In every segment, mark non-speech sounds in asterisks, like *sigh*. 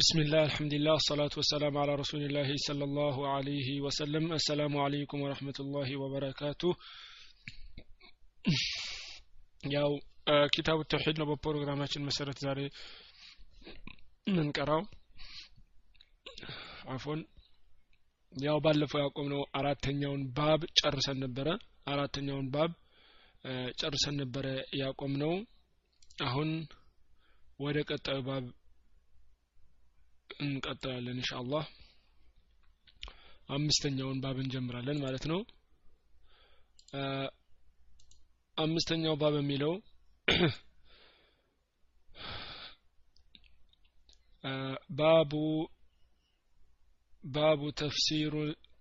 بسم الله الحمد لله والصلاة والسلام على رسول الله صلى الله عليه وسلم السلام عليكم ورحمة الله وبركاته ያው ኪታቡ ተውሒድ ነው በፕሮግራማችን መሰረት ዛሬ ምንቀራው አፎን ያው ባለፈው ያቆምነው አራተኛውን ባብ ጨርሰን ነበረ አራተኛውን ባብ ጨርሰን ነበረ ያቆምነው አሁን ወደ ቀጣዩ ባብ እንቀጥላለን ኢንሻአላህ። አምስተኛውን ባብ እንጀምራለን ማለት ነው። አምስተኛው ባብ የሚለው ባቡ ባቡ ተፍሲሩ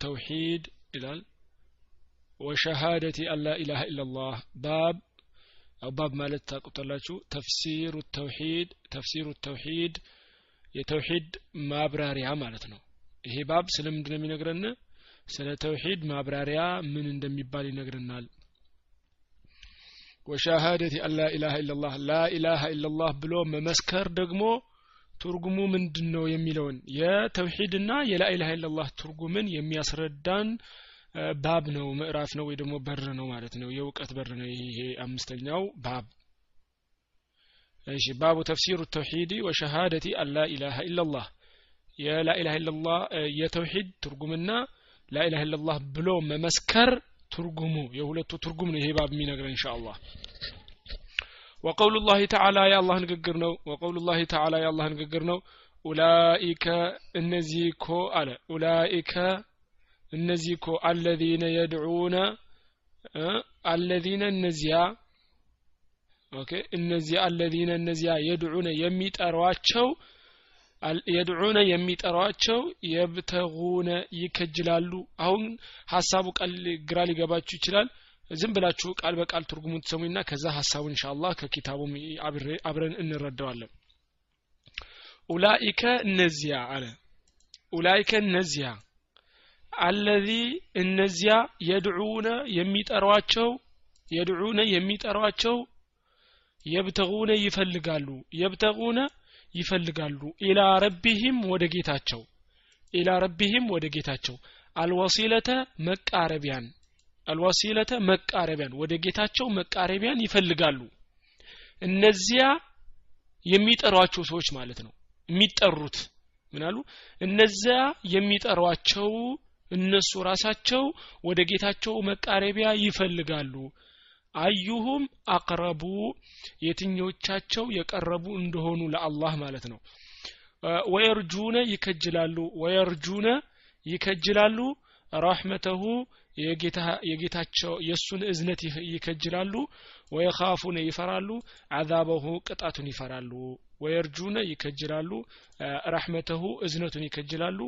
ተውሂድ ይላል። ወሸሃደቲ አላ ኢላሃ ኢላላህ ባብ ባብ ማለት ታቁታላችሁ ተፍሲሩ ተውሂድ ተፍሲሩ ተውሂድ የተውሂድ ማብራሪያ ማለት ነው። ይሄ ባብ ስለምንድን ነው የሚነግረን? ስለ ተውሂድ ማብራሪያ ምን እንደሚባል ይነግረናል። ወሻሃደቲ አላ ኢላሃ ኢላላህ ላ ኢላላህ ብሎ መመስከር ደግሞ ትርጉሙ ምንድን ነው የሚለውን? የተውሂድና የላኢላሃ ኢላላህ ትርጉምን የሚያስረዳን ባብ ነው ምዕራፍ ነው ወይ ደግሞ በር ነው ማለት ነው። የእውቀት በር ነው ይሄ አምስተኛው ባብ እሺ ባቡ ተፍሲሩ ተውሂድ ወሸሃደቲ አላ ኢላሃ ኢላላህ የላኢላሃ ኢላላህ የተውሂድ ትርጉምና ላኢላሃ ኢላላህ ብሎ መመስከር ትርጉሙ የሁለቱ ትርጉም ነው ይሄ ባብ የሚነግረን ኢንሻአላህ ወቀውሉ ላህ ተዓላ የአላህ ንግግር ነው ወቀውሉ ላህ ተዓላ የአላህ ንግግር ነው ኡላኢከ እነዚህ ኮ አለ أولئك እነዚህ ኮ الذين يدعون الذين እነዚያ okay? እነዚያ الذين እነዚያ يدعون የሚጠሯቸው يدعون የሚጠሯቸው يبتغون ይከጅላሉ። አሁን ሀሳቡ ቃል ግራ ሊገባችሁ ይችላል። ዝም ብላችሁ ቃል በቃል ትርጉሙን ትሰሙኝና ከዛ ሀሳቡ እንሻአላህ ከኪታቡም አብረን እንረዳዋለን። ኡላኢከ እነዚያ አለ። ኡላኢከ እነዚያ አለዚ እነዚያ የድዑነ የሚጠሯቸው የድዑነ የሚጠሯቸው የብተጉነ ይፈልጋሉ የብተጉነ ይፈልጋሉ። ኢላ ረቢህም ወደ ጌታቸው ኢላ ረቢህም ወደ ጌታቸው። አልወሲለተ መቃረቢያን አልወሲለተ መቃረቢያን ወደ ጌታቸው መቃረቢያን ይፈልጋሉ። እነዚያ የሚጠሯቸው ሰዎች ማለት ነው። የሚጠሩት ምናሉ እነዚያ የሚጠሯቸው እነሱ ራሳቸው ወደ ጌታቸው መቃረቢያ ይፈልጋሉ አዩሁም አቅረቡ የትኞቻቸው የቀረቡ እንደሆኑ ለአላህ ማለት ነው። ወየርጁነ ይከጅላሉ ወየርጁነ ይከጅላሉ ረሕመተሁ የጌታቸው የእሱን እዝነት ይከጅላሉ ወየኻፉነ ይፈራሉ አዛበሁ ቅጣቱን ይፈራሉ ወየርጁነ ይከጅላሉ ረሕመተሁ እዝነቱን ይከጅላሉ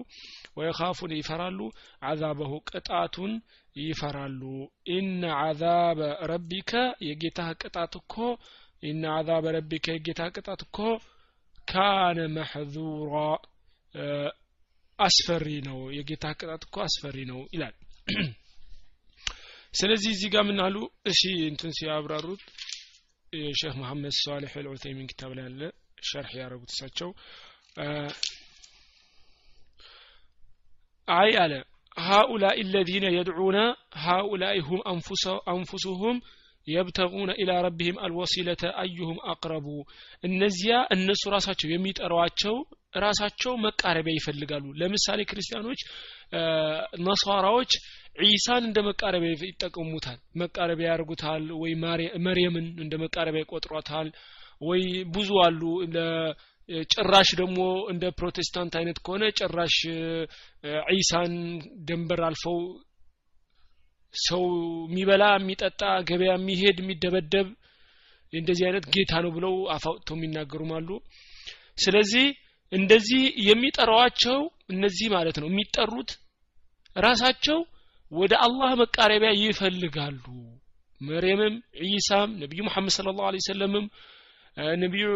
ወየኻፉነ ይፈራሉ አዛበሁ ቅጣቱን ይፈራሉ። ኢነ አዛበ ረቢከ የጌታህ ቅጣት እኮ ኢነ አዛበ ረቢከ የጌታ ቅጣት እኮ ካነ መሕዙራ አስፈሪ ነው። የጌታ ቅጣት እኮ አስፈሪ ነው ይላል። *clears throat* ስለዚህ እዚህ ጋር ምን አሉ? እሺ እንትን ሲያብራሩት የሼክ መሐመድ ሷሊሕ አልዑተይሚን ኪታብ ላይ ያለ ሸርሕ ያደረጉት እሳቸው አይ አለ هؤلاء الذين يدعون هؤلاء هم أنفسهم يبتغون إلى ربهم الوسيلة أيهم أقرب እነዚያ እነሱ ራሳቸው የሚጠሯቸው ራሳቸው መቃረቢያ ይፈልጋሉ ለምሳሌ ክርስቲያኖች ነሷራዎች ዒሳን እንደ መቃረቢያ ይጠቀሙታል መቃረቢያ ያደርጉታል ወይ መርየምን እንደ መቃረቢያ ይቆጥሯታል ወይ ብዙ አሉ። ጭራሽ ደግሞ እንደ ፕሮቴስታንት አይነት ከሆነ ጭራሽ ዒሳን ደንበር አልፈው ሰው የሚበላ የሚጠጣ ገበያ የሚሄድ የሚደበደብ እንደዚህ አይነት ጌታ ነው ብለው አፋውጥተው የሚናገሩም አሉ። ስለዚህ እንደዚህ የሚጠራዋቸው እነዚህ ማለት ነው። የሚጠሩት ራሳቸው ወደ አላህ መቃረቢያ ይፈልጋሉ። መርየምም ዒሳም ነቢዩ መሐመድ ስለ ላሁ ሰለምም ነቢዩ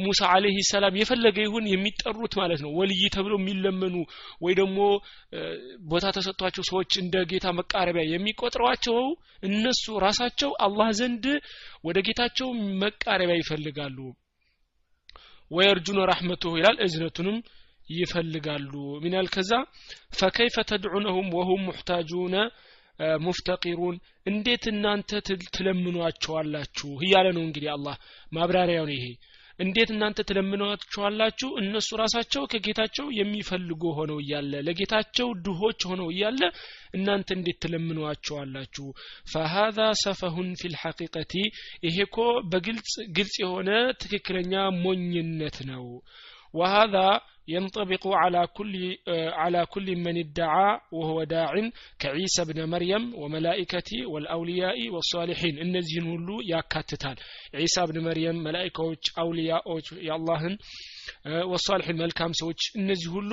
ሙሳ አለህ ሰላም የፈለገ ይሁን የሚጠሩት ማለት ነው። ወልይ ተብለው የሚለመኑ ወይ ደግሞ ቦታ ተሰጥቷቸው ሰዎች እንደ ጌታ መቃረቢያ የሚቆጥሯቸው እነሱ ራሳቸው አላህ ዘንድ ወደ ጌታቸው መቃረቢያ ይፈልጋሉ። ወየርጁነ ረሕመቱሁ ይላል እዝነቱንም ይፈልጋሉ። ሚናል ከዛ ፈከይፈ ተድዑነሁም ወሁም ሙሕታጁነ ሙፍተቂሩን እንዴት እናንተ ትለምኗቸዋላችሁ? እያለ ነው እንግዲህ አላህ ማብራሪያውን ይሄ። እንዴት እናንተ ትለምኗቸዋላችሁ? እነሱ ራሳቸው ከጌታቸው የሚፈልጉ ሆነው እያለ ለጌታቸው ድሆች ሆነው እያለ እናንተ እንዴት ትለምኗቸዋላችሁ? ፈሃዛ ሰፈሁን ፊ ልሐቂቀቲ ይሄ ኮ በግልጽ ግልጽ የሆነ ትክክለኛ ሞኝነት ነው። ወሃዛ ينطبق على كل على كل من ادعى وهو داع كعيسى بن مريم وملائكة والأولياء والصالحين እነዚህን ሁሉ ያካትታል ዒሳ ብን መርየም መላኢካዎች አውሊያዎች የአላህን ወሳልሒን መልካም ሰዎች እነዚህ ሁሉ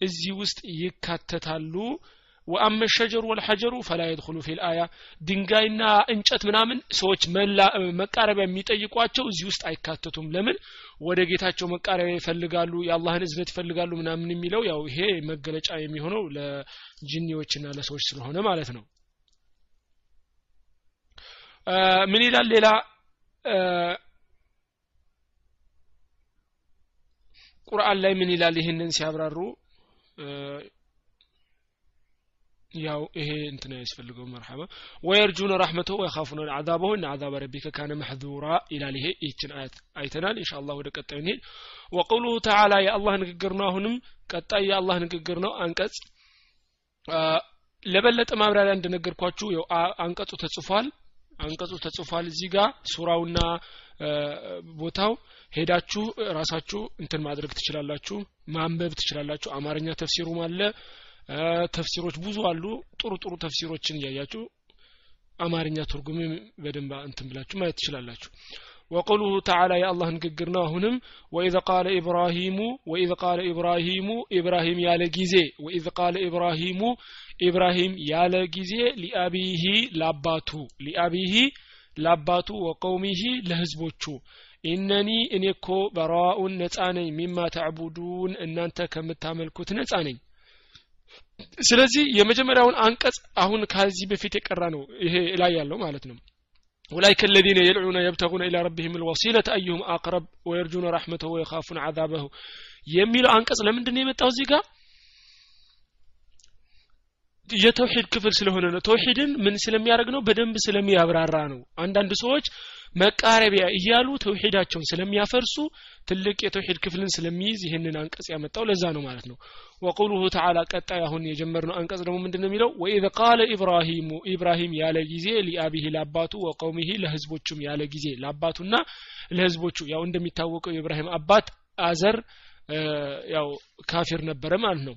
እዚህ ውስጥ ይካተታሉ ወአመ ሸጀሩ ወልሐጀሩ ፈላ የድኹሉ ፊል አያ። ድንጋይና እንጨት ምናምን ሰዎች መቃረቢያ የሚጠይቋቸው እዚህ ውስጥ አይካተቱም። ለምን? ወደ ጌታቸው መቃረቢያ ይፈልጋሉ የአላህን እዝነት ይፈልጋሉ ምናምን የሚለው ያው ይሄ መገለጫ የሚሆነው ለጅኒዎችና ለሰዎች ስለሆነ ማለት ነው። ምን ይላል ሌላ? ቁርአን ላይ ምን ይላል ይህንን ሲያብራሩ ያው ይሄ እንትን ያስፈልገው መርሐባ። ወየርጁነ ረሕመተሁ ወየኻፉነ አዛበሁ እና አዛበ ረቢከ ካነ መሕዙራ ይላል። ይሄ ይችን አያት አይተናል። ኢንሻአላህ ወደ ቀጣዩ እንሄድ ወቀውሉሁ ተዓላ የአላህ ንግግር ነው። አሁንም ቀጣይ የአላህ ንግግር ነው። አንቀጽ ለበለጠ ማብራሪያ እንደነገርኳችሁ ያው አንቀጹ ተጽፏል። አንቀጹ ተጽፏል። እዚህ ጋር ሱራውና ቦታው ሄዳችሁ ራሳችሁ እንትን ማድረግ ትችላላችሁ ማንበብ ትችላላችሁ። አማርኛ ተፍሲሩም አለ ተፍሲሮች ብዙ አሉ ጥሩ ጥሩ ተፍሲሮችን እያያችሁ አማርኛ ትርጉም በደንብ እንትን ብላችሁ ማየት ትችላላችሁ وقوله تعالى يا الله نققر ناهنم وإذا قال إبراهيم وإذا قال إبراهيم إبراهيم يا لجيزي وإذا قال إبراهيم إبراهيم يا لجيزي لأبيه لاباتو لأبيه لاباتو وقومه لهزبوتشو إنني إنكو براء نتاني مما تعبدون إن أنت كمتعملكوت نتاني ስለዚህ የመጀመሪያውን አንቀጽ አሁን ከዚህ በፊት የቀራ ነው ይሄ ላይ ያለው ማለት ነው أولئك الذين يدعون يبتغون إلى ربهم الوسيلة أيهم أقرب ويرجون رحمته ويخافون عذابه የሚለው አንቀጽ ለምንድን ነው የመጣው እዚህ ጋር የተውሂድ ክፍል ስለሆነ ነው ተውሂድን ምን ስለሚያደርግ ነው በደንብ ስለሚያብራራ ነው አንዳንድ ሰዎች መቃረቢያ እያሉ ተውሂዳቸውን ስለሚያፈርሱ ትልቅ የተውሂድ ክፍልን ስለሚይዝ ይህንን አንቀጽ ያመጣው ለዛ ነው ማለት ነው። ወቁሉሁ ተዓላ ቀጣይ አሁን የጀመርነው አንቀጽ ደግሞ ምንድን ነው የሚለው? ወኢዝ ቃለ ኢብራሂሙ ኢብራሂም ያለ ጊዜ ሊአቢህ ለአባቱ ወቀውሚህ ለህዝቦቹም ያለ ጊዜ ለአባቱና ለህዝቦቹ ያው እንደሚታወቀው የኢብራሂም አባት አዘር ያው ካፊር ነበረ ማለት ነው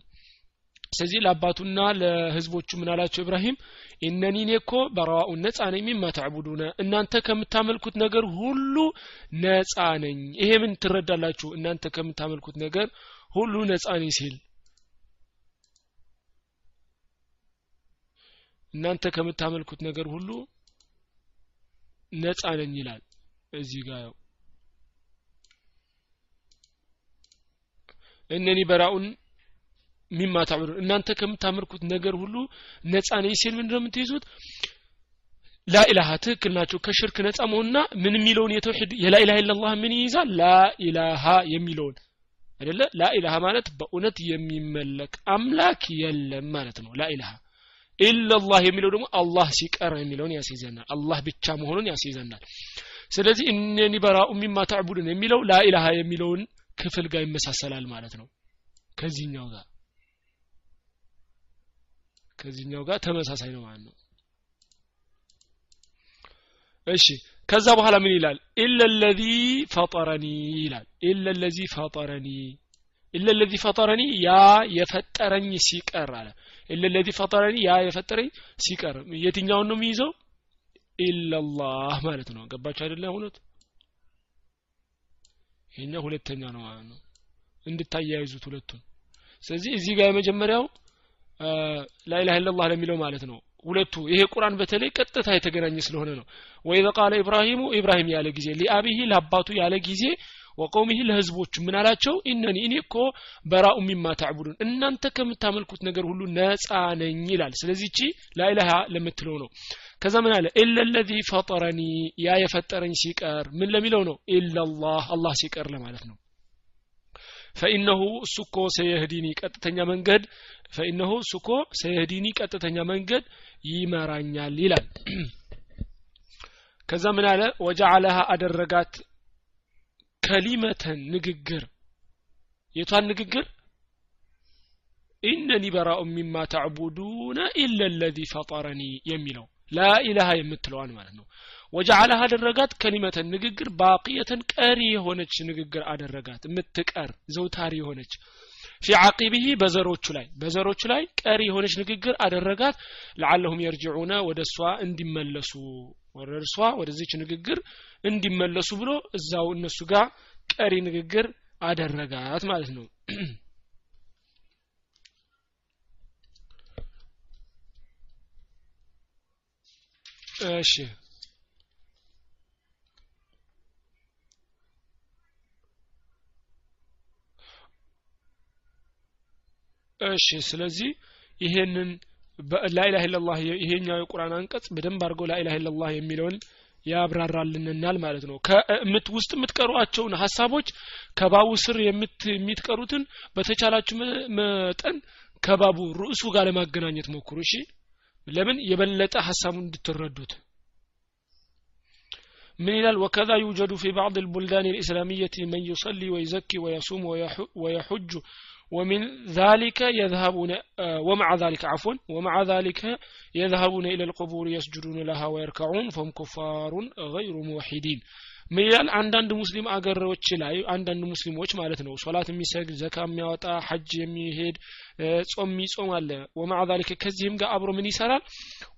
ስለዚህ ለአባቱና ለህዝቦቹ ምን አላቸው ኢብራሂም? ኢነኒ እኔ እኮ በረዋኡን ነጻ ነኝ ሚማ ተዕቡዱነ። እናንተ ከምታመልኩት ነገር ሁሉ ነጻ ነኝ። ይሄ ምን ትረዳላችሁ? እናንተ ከምታመልኩት ነገር ሁሉ ነጻ ነኝ ሲል እናንተ ከምታመልኩት ነገር ሁሉ ነጻ ነኝ ይላል። እዚህ ጋር እነኒ በራኡን ሚማ ታዕቡዱን እናንተ ከምታመልኩት ነገር ሁሉ ነጻ ነኝ ሲል ምንድነው የምትይዙት? ላኢላሃ ትክክል ናቸው። ከሽርክ ነጻ መሆንና ምን የሚለውን የተውሂድ የላኢላሃ ኢላላህ ምን ይይዛል? ላኢላሃ የሚለውን አይደለ? ላኢላሃ ማለት በእውነት የሚመለክ አምላክ የለም ማለት ነው። ላኢላሃ ኢላላህ የሚለው ደግሞ አላህ ሲቀር የሚለውን ያስይዘናል። አላህ ብቻ መሆኑን ያስይዘናል። ስለዚህ እነኒ በራኡ ሚማ ታዕቡዱን የሚለው ላኢላሃ የሚለውን ክፍል ጋር ይመሳሰላል ማለት ነው። ከዚህኛው ጋር ከዚህኛው ጋር ተመሳሳይ ነው ማለት ነው። እሺ ከዛ በኋላ ምን ይላል? ኢለ ለዚ ፈጠረኒ ይላል። ኢለ ለዚ ፈጠረኒ ኢለ ለዚ ፈጠረኒ ያ የፈጠረኝ ሲቀር አለ። ኢለ ለዚ ፈጠረኒ ያ የፈጠረኝ ሲቀር የትኛውን ነው የሚይዘው? ኢላላህ ማለት ነው። ገባችሁ አይደለ እውነት ይሄኛው ሁለተኛ ነው ማለት ነው። እንድታያይዙት ሁለቱን። ስለዚህ እዚህ ጋር የመጀመሪያው ላኢላha ኢላላህ ለሚለው ማለት ነው። ሁለቱ ይሄ ቁርአን በተለይ ቀጥታ የተገናኘ ስለሆነ ነው። ወኢዘ ቃለ ኢብራሂሙ ኢብራሂም ያለ ጊዜ ሊአቢሂ ለአባቱ ያለ ጊዜ ወቀውሚህ ለህዝቦቹ ምን አላቸው? ኢነኒ እኔ እኮ በራኡ ሚማ ታዕቡዱን እናንተ ከምታመልኩት ነገር ሁሉ ነጻ ነኝ ይላል። ስለዚህ እቺ ለምትለው ነው። ከዛ ምን አለ? ኢለ ለዚ ፈጠረኒ ያ የፈጠረኝ ሲቀር ምን ለሚለው ነው? ኢላላህ አላህ ሲቀር ለማለት ነው። ፈኢነሁ እሱ እኮ ሰየህዲኒ ቀጥተኛ መንገድ ፈኢነሁ እኮ ሰየህዲኒ ቀጥተኛ መንገድ ይመራኛል ይላል። ከዛ ምን አለ? ወጀዓለሃ አደረጋት ከሊመተን ንግግር። የቷን ንግግር? ኢነኒ በራኡ ሚማ ተዕቡዱነ ኢለ ለዚ ፈጠረኒ የሚለው ላኢላሃ የምትለዋን ማለት ነው። ወጀዓለሃ አደረጋት ከሊመተን ንግግር ባቅየተን ቀሪ የሆነች ንግግር አደረጋት። የምትቀር ዘውታሪ የሆነች ፊ ዓቂቢሂ በዘሮቹ ላይ በዘሮቹ ላይ ቀሪ የሆነች ንግግር አደረጋት። ለዓለሁም የርጅዑነ ወደ እሷ እንዲመለሱ ወደ እርሷ ወደዚች ንግግር እንዲመለሱ ብሎ እዛው እነሱ ጋር ቀሪ ንግግር አደረጋት ማለት ነው። *clears throat* እሺ እሺ ስለዚህ ይሄንን ላኢላህ ኢላላህ ይሄኛው የቁርአን አንቀጽ በደንብ አድርገው ላኢላህ ኢላላህ የሚለውን ያብራራልንናል ማለት ነው ከምት ውስጥ የምትቀሯቸውን ሀሳቦች ከባቡ ስር የምትቀሩትን በተቻላችሁ መጠን ከባቡ ርዕሱ ጋር ለማገናኘት ሞክሩ እሺ ለምን የበለጠ ሀሳቡን እንድትረዱት من ይላል وكذا يوجد في بعض البلدان الإسلامية من يصلي ويزكي ويصوم ويحج ومن ذلك يذهبون ومع ذلك عفوا ومع ذلك يذهبون إلى القبور يسجدون لها ويركعون فهم كفار غير موحدين. ምን ይላል አንዳንድ ሙስሊም አገሮች ላይ አንዳንድ ሙስሊሞች ማለት ነው ሶላት የሚሰግድ ዘካ የሚያወጣ ሐጅ የሚሄድ ጾም የሚጾም አለ። ወማዓ ዛሊከ ከዚህም ጋር አብሮ ምን ይሰራል?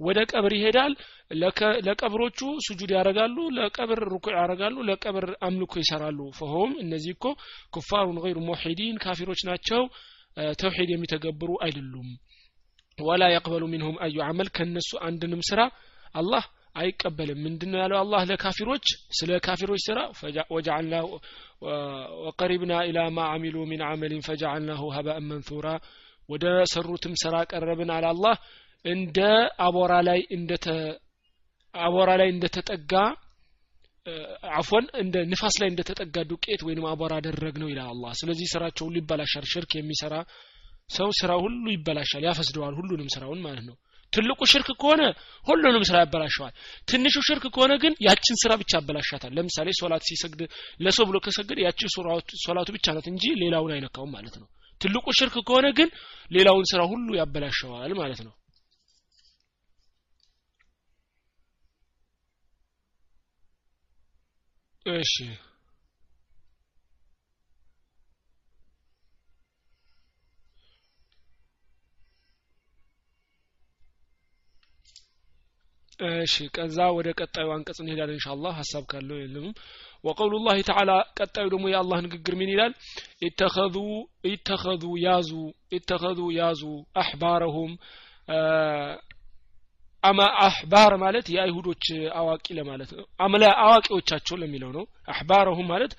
ወደ ቀብር ይሄዳል። ለቀብሮቹ ስጁድ ያደርጋሉ ለቀብር ሩኩዕ ያደርጋሉ ለቀብር አምልኮ ይሰራሉ። ፈሆም እነዚህ እኮ ኩፋሩን ገይሩ ሙሒዲን ካፊሮች ናቸው። ተውሒድ የሚተገብሩ አይደሉም። ወላ የቅበሉ ሚንሁም አዩ አመል ከነሱ አንድንም ስራ አላህ አይቀበልም። ምንድነው ያለው አላህ ለካፊሮች? ስለ ካፊሮች ስራ ወጀዐልና ወቀሪብና ኢላ ማ አሚሉ ሚን አመሊን ፈጀዐልናሁ ሀባእን መንሱራ ወደ ሰሩትም ስራ ቀረብን አለ አላህ። እንደ አቦራ ላይ እንደተ አቦራ ላይ እንደተጠጋ አፎን እንደ ንፋስ ላይ እንደተጠጋ ዱቄት ወይንም አቧራ አደረግ ነው ይላል አላህ። ስለዚህ ስራቸው ሁሉ ይበላሻል። ሽርክ የሚሰራ ሰው ስራ ሁሉ ይበላሻል ያፈስደዋል ሁሉንም ስራውን ማለት ነው ትልቁ ሽርክ ከሆነ ሁሉንም ስራ ያበላሸዋል። ትንሹ ሽርክ ከሆነ ግን ያችን ስራ ብቻ ያበላሻታል። ለምሳሌ ሶላት ሲሰግድ ለሰው ብሎ ከሰግድ ያችን ሶላቱ ብቻ ናት እንጂ ሌላውን አይነካውም ማለት ነው። ትልቁ ሽርክ ከሆነ ግን ሌላውን ስራ ሁሉ ያበላሸዋል ማለት ነው። እሺ እሺ ከዛ ወደ ቀጣዩ አንቀጽ እንሄዳለን ኢንሻአላህ። ሀሳብ ካለው የለም ወቀውሉ ላህ ተዓላ ቀጣዩ ደግሞ የአላህ ንግግር ምን ይላል? ኢተኸዙ ኢተኸዙ ያዙ ኢተኸዙ ያዙ አሕባረሁም። አማ አሕባር ማለት የአይሁዶች አዋቂ ለማለት ነው። አዋቂዎቻቸው ለሚለው ነው። አሕባረሁም ማለት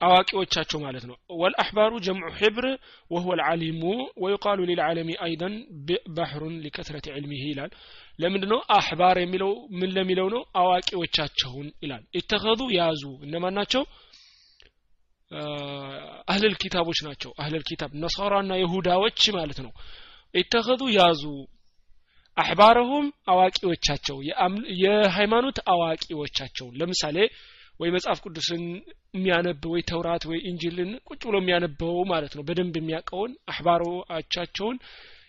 አዋቂዎቻቸው ማለት ነው። ወልአሕባሩ ጀምዑ ሕብር ወሁወ ልዓሊሙ ወዩቃሉ ሊልዓለሚ አይደን ባሕሩን ሊከትረት ዕልሚህ ይላል። ለምንድ ነው አሕባር የሚለው ምን ለሚለው ነው? አዋቂዎቻቸውን ይላል። ኢተኸዙ ያዙ እነማን ናቸው? አህለል ኪታቦች ናቸው። አህለል ኪታብ ነሳራና ይሁዳዎች ማለት ነው። ኢተኸዙ ያዙ አሕባረሁም አዋቂዎቻቸው የሃይማኖት አዋቂዎቻቸውን ለምሳሌ ወይ መጽሐፍ ቅዱስን የሚያነብ ወይ ተውራት ወይ እንጅልን ቁጭ ብሎ የሚያነበው ማለት ነው። በደንብ የሚያውቀውን አሕባሮቻቸውን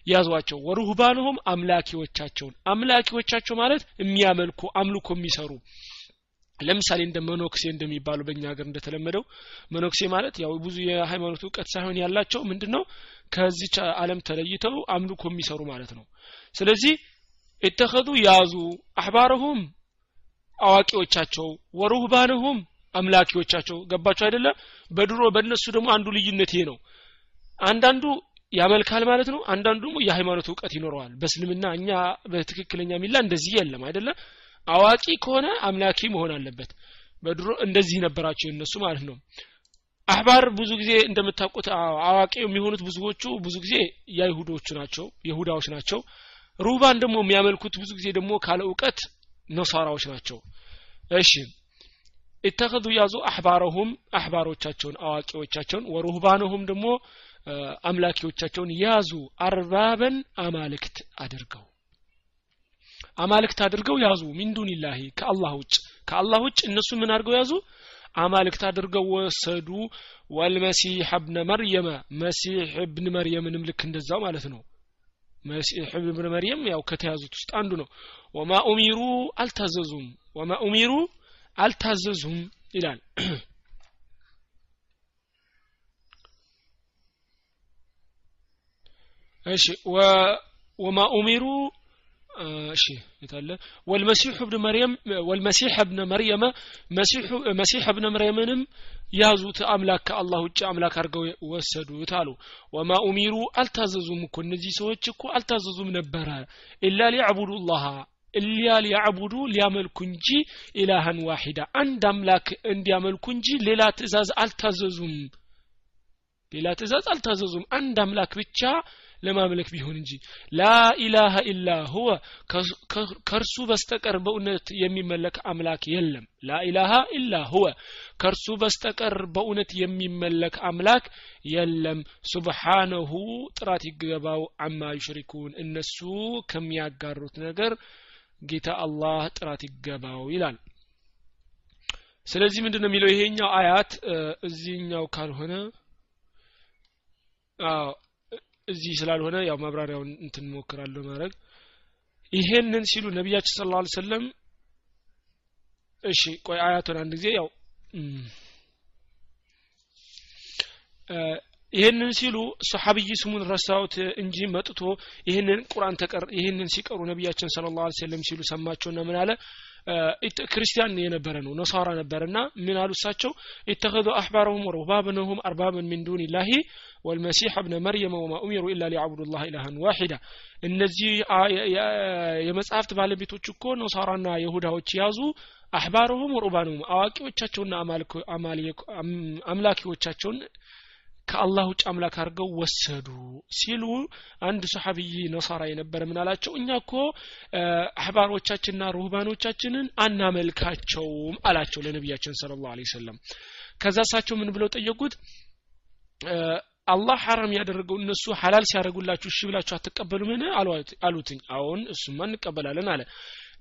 ያዟቸው። ወሩህባንሁም አምላኪዎቻቸውን። አምላኪዎቻቸው ማለት የሚያመልኩ አምልኮ የሚሰሩ። ለምሳሌ እንደ መኖክሴ እንደሚባሉ በእኛ ሀገር እንደተለመደው መኖክሴ ማለት ያው ብዙ የሃይማኖት እውቀት ሳይሆን ያላቸው ምንድን ነው ከዚች አለም ተለይተው አምልኮ የሚሰሩ ማለት ነው። ስለዚህ የተኸዙ ያዙ አሕባረሁም አዋቂዎቻቸው ወሩህባንሁም አምላኪዎቻቸው። ገባቸው አይደለ? በድሮ በእነሱ ደግሞ አንዱ ልዩነት ነው። አንዳንዱ ያመልካል ማለት ነው አንዳንዱ ደግሞ የሃይማኖት እውቀት ይኖረዋል። በእስልምና እኛ በትክክለኛ ሚላ እንደዚህ የለም አይደለ? አዋቂ ከሆነ አምላኪ መሆን አለበት። በድሮ እንደዚህ ነበራቸው የነሱ ማለት ነው። አህባር ብዙ ጊዜ እንደምታውቁት አዋቂ የሚሆኑት ብዙዎቹ ብዙ ጊዜ የይሁዶቹ ናቸው ይሁዳዎች ናቸው። ሩባን ደግሞ የሚያመልኩት ብዙ ጊዜ ደግሞ ካለ እውቀት ነሳራዎች ናቸው። እሺ። ኢተኸዙ ያዙ አሕባረሁም አሕባሮቻቸውን አዋቂዎቻቸውን ወሩህባነሁም ደግሞ አምላኪዎቻቸውን ያዙ አርባበን አማልክት አድርገው። አማልክት አድርገው ያዙ ሚን ዱኒላሂ ከአላህ ውጭ። ከአላህ ውጭ እነሱ ምን አድርገው ያዙ? አማልክት አድርገው ወሰዱ። ወልመሲሕ እብነ መርየመ መሲሕ እብን መርየምንም ልክ እንደዛው ማለት ነው መሲሕ እብን መርየም ያው ከተያዙት ውስጥ አንዱ ነው። ወማ ኡሚሩ አልታዘዙም ወማ ኡሚሩ አልታዘዙም ይላል። *clears throat* እሺ ወማ ኡሚሩ እሺ የታለ ወልመሲሑ እብን መርየም ወልመሲሕ እብነ መርየመ መሲሕ እብነ መርየምንም ያዙት አምላክ ከአላህ ውጭ አምላክ አድርገው ወሰዱት አሉ። ወማ ኡሚሩ አልታዘዙም እኮ እነዚህ ሰዎች እኮ አልታዘዙም ነበረ። ኢላ ሊያዕቡዱ ላሃ እሊያ ሊያዕቡዱ ሊያመልኩ እንጂ ኢላሃን ዋሂዳ አንድ አምላክ እንዲያመልኩ እንጂ ሌላ ትእዛዝ አልታዘዙም። ሌላ ትእዛዝ አልታዘዙም። አንድ አምላክ ብቻ ለማምለክ ቢሆን እንጂ። ላኢላሃ ኢላ ሁወ ከእርሱ በስተቀር በእውነት የሚመለክ አምላክ የለም። ላኢላሃ ኢላ ሁወ ከእርሱ በስተቀር በእውነት የሚመለክ አምላክ የለም። ሱብሓነሁ ጥራት ይገባው አማ ዩሽሪኩን። እነሱ ከሚያጋሩት ነገር ጌታ አላህ ጥራት ይገባው ይላል። ስለዚህ ምንድን ነው የሚለው ይሄኛው አያት? እዚህኛው ካልሆነ እዚህ ስላልሆነ ያው ማብራሪያውን እንትን ሞክራለሁ ማድረግ። ይሄንን ሲሉ ነቢያችን ስለ ላ ሰለም እሺ ቆይ አያቱን አንድ ጊዜ ያው ይህንን ሲሉ ሰሓብይ ስሙን ረሳውት እንጂ መጥቶ ይህንን ቁርአን ተቀር ይህንን ሲቀሩ ነቢያችን ስለ ላ ሰለም ሲሉ ሰማቸውና ምን አለ ክርስቲያን የነበረ ነው ነሳራ ነበርና ምን አሉ እሳቸው? ኢተኸዙ አሕባረሁም ወረህባብነሁም አርባብን ሚን ዱን ላሂ ወልመሲሕ እብነ መርየመ ወማ ኡሚሩ ኢላ ሊያዕቡዱ ላህ ኢላሃን ዋሒዳ። እነዚህ የመጽሐፍት ባለቤቶች እኮ ነሳራና የሁዳዎች ያዙ አሕባረሁም ወሩባነሁም አዋቂዎቻቸውና አምላኪዎቻቸውን ከአላህ ውጭ አምላክ አድርገው ወሰዱ ሲሉ አንድ ሰሓቢይ ነሳራ የነበረ ምን አላቸው? እኛ እኮ አህባሮቻችንና ሩህባኖቻችንን አናመልካቸውም አላቸው ለነቢያችን ስለ ላሁ ሰለም ከዛ እሳቸው ምን ብለው ጠየቁት? አላህ ሐራም ያደረገው እነሱ ሐላል ሲያደርጉላችሁ እሺ ብላችሁ አትቀበሉምን? አሉትኝ። አሁን እሱማ እንቀበላለን አለ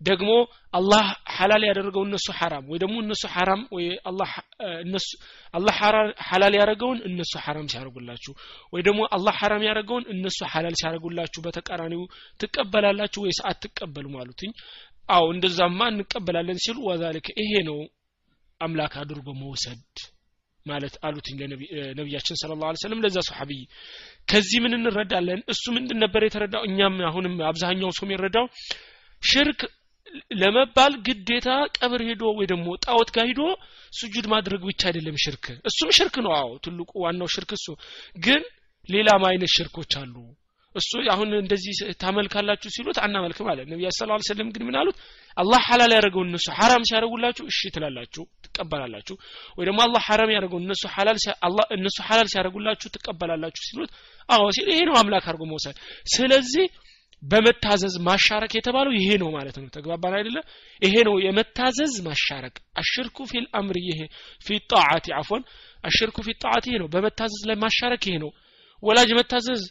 ደግሞ አላህ ሐላል ያደረገው እነሱ ሐራም ወይ ደግሞ እነሱ ሐራም ወይ አላህ እነሱ ሐላል ያደረገውን እነሱ ሐራም ሲያደርጉላችሁ ወይ ደግሞ አላህ ሐራም ያደረገውን እነሱ ሐላል ሲያደርጉላችሁ በተቃራኒው ትቀበላላችሁ ወይስ አትቀበሉም አሉትኝ። አው እንደዛማ እንቀበላለን ሲሉ ወዛሊከ ይሄ ነው አምላክ አድርጎ መውሰድ ማለት አሉትኝ ለነቢያችን ስለ ላ ሰለም ለዛ ሰሓቢይ ከዚህ ምን እንረዳለን? እሱ ምንድን ነበር የተረዳው? እኛም አሁንም አብዛኛው ሰው የሚረዳው ሽርክ ለመባል ግዴታ ቀብር ሄዶ ወይ ደግሞ ጣዖት ጋር ሂዶ ሱጁድ ማድረግ ብቻ አይደለም ሽርክ። እሱም ሽርክ ነው። አዎ ትልቁ ዋናው ሽርክ እሱ። ግን ሌላም አይነት ሽርኮች አሉ። እሱ አሁን እንደዚህ ታመልካላችሁ ሲሉት አናመልክም አለ። ነቢያ ስ ላ ሰለም ግን ምን አላህ ሐላል ያደረገውን እነሱ ሐራም ሲያደርጉላችሁ እሺ ትላላችሁ ትቀበላላችሁ። ወይ ደግሞ አላህ ሐራም ያደረገውን እነሱ ሐላል እነሱ ሐላል ሲያደርጉላችሁ ትቀበላላችሁ ሲሉት አዎ ሲል ይሄ ነው አምላክ አድርጎ መውሰድ። ስለዚህ በመታዘዝ ማሻረክ የተባለው ይሄ ነው ማለት ነው። ተግባባን አይደለ? ይሄ ነው የመታዘዝ ማሻረክ። الشرك في الأمر ይሄ في الطاعة አፎን الشرك في الطاعة ይሄ ነው። በመታዘዝ ላይ ማሻረክ ይሄ ነው። ወላጅ መታዘዝ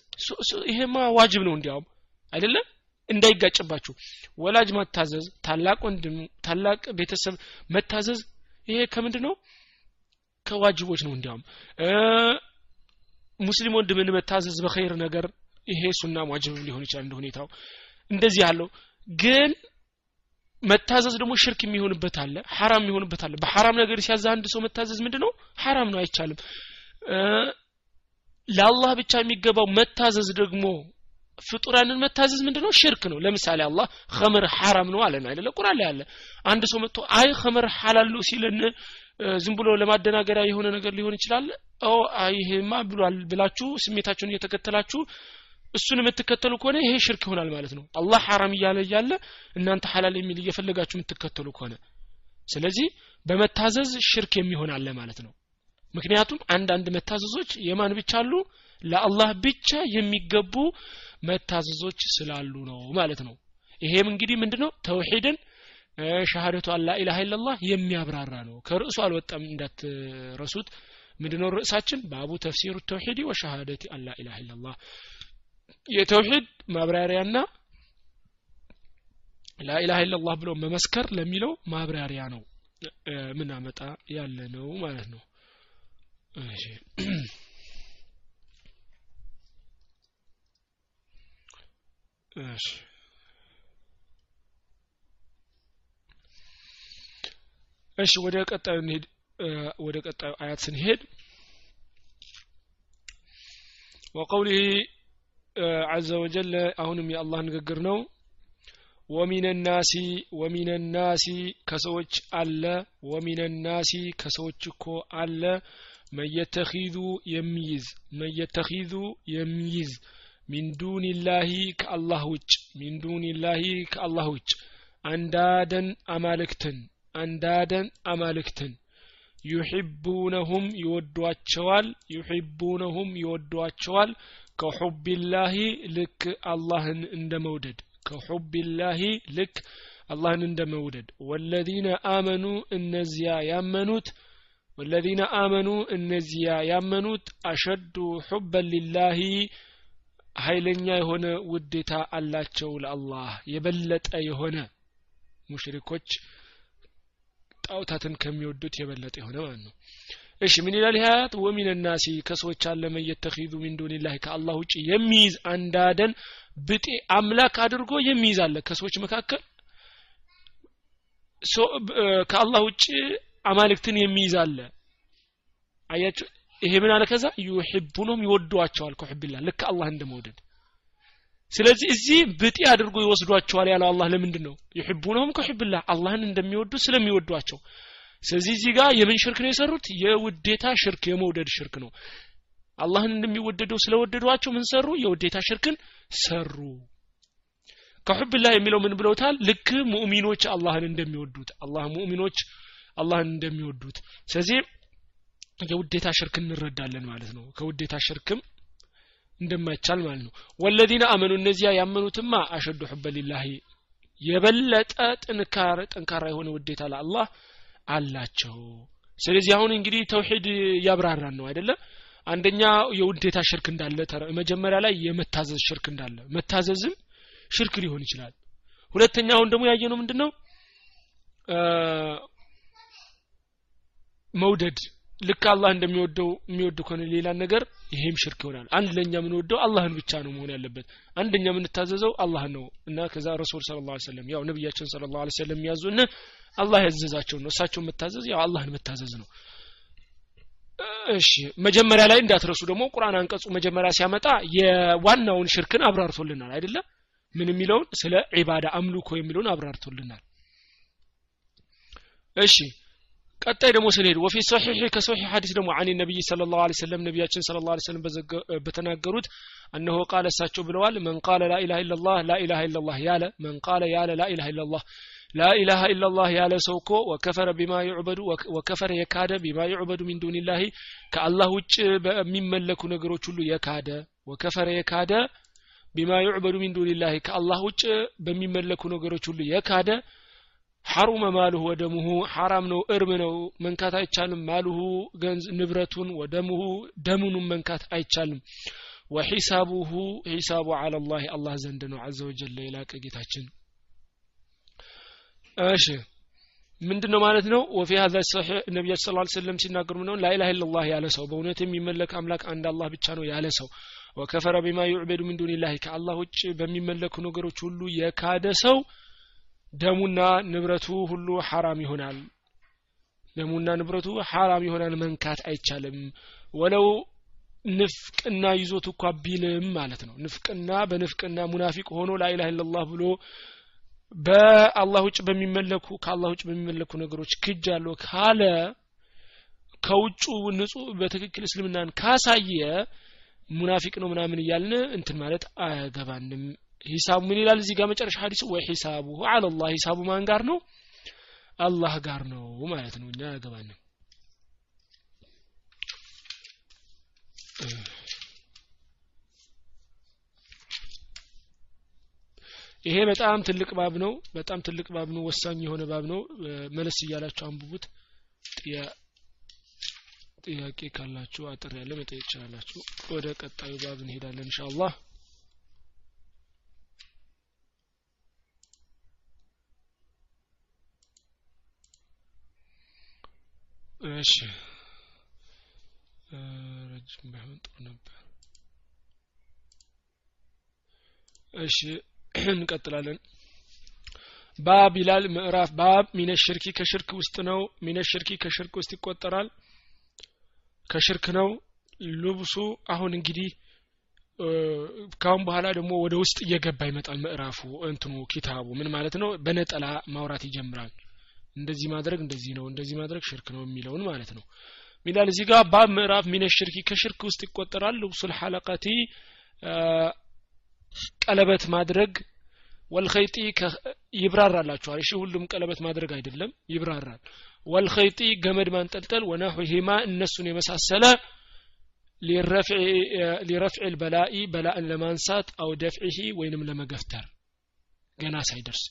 ይሄማ ዋጅብ ነው እንዲያውም አይደለ? እንዳይጋጭባችሁ። ወላጅ መታዘዝ ታላቅ ወንድም ታላቅ ቤተሰብ መታዘዝ ይሄ ከምንድን ነው ከዋጅቦች ነው እንዲያውም። ሙስሊም ወንድምን መታዘዝ በኸይር ነገር ይሄ ሱና ዋጅብ ሊሆን ይችላል እንደ ሁኔታው። እንደዚህ ያለው ግን መታዘዝ ደግሞ ሽርክ የሚሆንበት አለ ሐራም የሚሆንበት አለ። በሐራም ነገር ሲያዛ አንድ ሰው መታዘዝ ምንድን ነው ሐራም ነው አይቻልም። ለአላህ ብቻ የሚገባው መታዘዝ ደግሞ ፍጡራንን መታዘዝ ምንድነው? ሽርክ ነው። ለምሳሌ አላህ ኸምር ሐራም ነው አለን አይደለ? ቁርአን ላይ አለ። አንድ ሰው መጥቶ አይ ኸምር ሐላል ነው ሲለን ዝም ብሎ ለማደናገሪያ የሆነ ነገር ሊሆን ይችላል። ኦ ይሄማ ብሏል ብላችሁ ስሜታችሁን እየተከተላችሁ እሱን የምትከተሉ ከሆነ ይሄ ሽርክ ይሆናል ማለት ነው። አላህ ሐራም እያለ እያለ እናንተ ሐላል የሚል እየፈለጋችሁ የምትከተሉ ከሆነ። ስለዚህ በመታዘዝ ሽርክ የሚሆን አለ ማለት ነው። ምክንያቱም አንዳንድ መታዘዞች የማን ብቻ አሉ? ለአላህ ብቻ የሚገቡ መታዘዞች ስላሉ ነው ማለት ነው። ይሄም እንግዲህ ምንድነው? ተውሂድን ሻሃደቱ አላ ኢላሃ ኢላላህ የሚያብራራ ነው። ከርዕሱ አልወጣም እንዳትረሱት። ምንድነው ርዕሳችን? ባቡ ተፍሲሩ ተውሂድ ወሸሃደቲ አላ ኢላሃ ኢላላህ የተውሂድ ማብራሪያና ላኢላሃ ኢላላህ ብሎ መመስከር ለሚለው ማብራሪያ ነው ምናመጣ ያለ ነው ማለት ነው። እሺ። ወደ ቀጣዩ እንሄድ ወደ ቀጣዩ አያት ስንሄድ ወቀውሊህ አዘ ወጀል አሁንም የአላህ ንግግር ነው። ወሚን ናሲ ወሚን ናሲ ከሰዎች አለ። ወሚን ናሲ ከሰዎች እኮ አለ። መየተኺዙ የሚይዝ መየተኺዙ የሚይዝ ሚን ዱንላሂ ከአላህ ውጭ ሚን ዱንላሂ ከአላህ ውጭ። አንዳደን አማልክትን አንዳደን አማልክትን። ዩሒቡነሁም ይወዷቸዋል ዩሒቡነሁም ይወዷቸዋል ከሑቢላሂ ልክ አላህን እንደ መውደድ ከሑቢላሂ ልክ አላህን እንደ መውደድ ወለዚነ አመኑ እነዚያ ያመኑት ወለዚነ አመኑ እነዚያ ያመኑት አሸዱ ሑበን ሊላሂ ኃይለኛ የሆነ ውዴታ አላቸው ለአላህ። የበለጠ የሆነ ሙሽሪኮች ጣውታትን ከሚወዱት የበለጠ የሆነ ማለት ነው እሺ ምን ይላል? ሀያት ወሚን ናሲ ከሰዎች አለ መን ሚን ዱንላህ ከአላህ ውጭ የሚይዝ አንዳደን ብጤ አምላክ አድርጎ የሚይዝ አለ። ከሰዎች መካከል ከአላህ ውጭ አማልክትን የሚይዝ አለ። አያችሁ ይሄ ምን አለ? ከዛ ዩሂቡነም ይወዷቸዋል። ከሑብላ ልክ አላህ እንደመውደድ ስለዚህ እዚህ ብጤ አድርጎ ይወስዷቸዋል ያለው አላህ ለምንድን ነው ዩሂቡነም ከሑብላ አላህን እንደሚወዱ ስለሚወዷቸው ስለዚህ እዚህ ጋር የምን ሽርክ ነው የሰሩት? የውዴታ ሽርክ የመውደድ ሽርክ ነው። አላህን እንደሚወደደው ስለወደዷቸው ምን ሰሩ? የውዴታ ሽርክን ሰሩ። ከሑብላህ የሚለው ምን ብለውታል? ልክ ሙእሚኖች አላህን እንደሚወዱት አላህ ሙእሚኖች አላህን እንደሚወዱት። ስለዚህ የውዴታ ሽርክ እንረዳለን ማለት ነው። ከውዴታ ሽርክም እንደማይቻል ማለት ነው። ወለዚነ አመኑ እነዚያ ያመኑትማ አሸዱ ሑበ ሊላሂ የበለጠ ጥንካር ጠንካራ የሆነ ውዴታ ለአላህ አላቸው። ስለዚህ አሁን እንግዲህ ተውሂድ ያብራራን ነው አይደለም አንደኛ የውዴታ ሽርክ እንዳለ መጀመሪያ ላይ የመታዘዝ ሽርክ እንዳለ መታዘዝም ሽርክ ሊሆን ይችላል። ሁለተኛ አሁን ደግሞ ያየነው ምንድነው? መውደድ ልክ አላህ እንደሚወደው የሚወድ ከሆነ ሌላ ነገር ይሄም ሽርክ ይሆናል። አንድ ለኛ የምንወደው አላህን ብቻ ነው መሆን ያለበት። አንደኛ የምንታዘዘው አላህ ነው እና ከዛ ረሱል ስለ ላ ሰለም ያው ነቢያችን ስለ ላ ሰለም የሚያዙን አላህ ያዘዛቸው ነው። እሳቸው መታዘዝ ያው አላህን መታዘዝ ነው። እሺ መጀመሪያ ላይ እንዳትረሱ ደግሞ ቁርአን አንቀጹ መጀመሪያ ሲያመጣ የዋናውን ሽርክን አብራርቶልናል አይደለም ምን የሚለውን? ስለ ዒባዳ አምልኮ የሚለውን አብራርቶልናል። እሺ ቀጣይ ደግሞ ስንሄድ وفي الصحيح ከሰሒሕ ሐዲስ ደግሞ عن النبي صلى الله عليه وسلم ነቢያችን صلى الله عليه وسلم በተናገሩት أنه قال እሳቸው ብለዋል መን ቃለ ላኢላሃ ኢላላህ ላኢላሃ ኢላላህ ያለ من قال ያለ ላኢላሃ ኢላላህ ላኢላሃ ኢላላህ ያለ ሰው እኮ وكفر بما يعبد وكفر የካደ بما يعبد من دون الله ከአላህ ውጭ በሚመለኩ ነገሮች ሁሉ የካደ ወከፈረ የካደ ቢማ ዩዕበዱ ሚን ዱንላሂ ከአላህ ውጭ በሚመለኩ ነገሮች ሁሉ የካደ ሐሩመ ማልሁ ወደሙሁ ሐራም ነው እርም ነው መንካት አይቻልም። ማልሁ ገንዝ ንብረቱን ወደሙሁ ደሙኑን መንካት አይቻልም። ወሒሳቡሁ ሒሳቡ አላ ላህ አላህ ዘንድ ነው። አዘ ወጀለ የላቀ ጌታችን። እሺ ማለት ነው? ወፊ ሀዛ ሰሒሕ ነቢያችን ስለ ሰለም ሲናገሩ ምነው ላኢላha ኢላላህ ያለ ሰው በእውነት የሚመለክ አምላክ አንድ አላህ ብቻ ነው ያለ ሰው። ወከፈረ ቢማ ዩዕበዱ ምን ዱንላህ ከአላህ ውጭ በሚመለኩ ነገሮች ሁሉ የካደ ሰው ደሙና ንብረቱ ሁሉ ሐራም ይሆናል። ደሙና ንብረቱ ሐራም ይሆናል መንካት አይቻልም። ወለው ንፍቅና ይዞት እኳ ቢልም ማለት ነው። ንፍቅና በንፍቅና ሙናፊቅ ሆኖ ላኢላha ኢላላህ ብሎ በአላህ ውጭ በሚመለኩ ከአላህ ውጭ በሚመለኩ ነገሮች ክጅ አለው ካለ ከውጩ ንጹህ በትክክል እስልምናን ካሳየ ሙናፊቅ ነው ምናምን እያልን እንትን ማለት አያገባንም ሂሳቡ ምን ይላል እዚህ ጋር መጨረሻ ሀዲሱ ወይ ሂሳቡ አለላህ ሂሳቡ ማን ጋር ነው? አላህ ጋር ነው ማለት ነው። እኛ አያገባንም። ይሄ በጣም ትልቅ ባብ ነው። በጣም ትልቅ ባብ ነው። ወሳኝ የሆነ ባብ ነው። መለስ እያላችሁ አንብቡት። ጥያቄ ካላችሁ አጥር ያለ መጠየቅ ይችላላችሁ ወደ ቀጣዩ ባብ እንሄዳለን ኢንሻአላህ እሺ። ረጅም ባይሆን ጥሩ ነበር። እሺ እንቀጥላለን። ባብ ይላል ምዕራፍ ባብ ሚነ ሽርኪ ከሽርክ ውስጥ ነው። ሚነ ከሽርክ ውስጥ ይቆጠራል። ከሽርክ ነው። ልብሱ አሁን እንግዲህ ካሁን በኋላ ደግሞ ወደ ውስጥ እየገባ ይመጣል ምዕራፉ እንትኑ ኪታቡ ምን ማለት ነው? በነጠላ ማውራት ይጀምራል እንደዚህ ማድረግ እንደዚህ ነው እንደዚህ ማድረግ ሽርክ ነው የሚለውን ማለት ነው። ሚላል እዚህ ጋር ባብ ምዕራፍ ሚነ ሽርኪ ከሽርክ ውስጥ ይቆጠራል። ልብሱል ሐለቀቲ ቀለበት ማድረግ ወልኸይጢ ይብራራላችኋል። እሺ ሁሉም ቀለበት ማድረግ አይደለም ይብራራል። ወልኸይጢ ገመድ ማንጠልጠል ወነሑሂማ እነሱን የመሳሰለ ሊረፍዕ ልበላኢ በላእን ለማንሳት አው ደፍዒሂ ወይንም ለመገፍተር ገና ሳይደርስ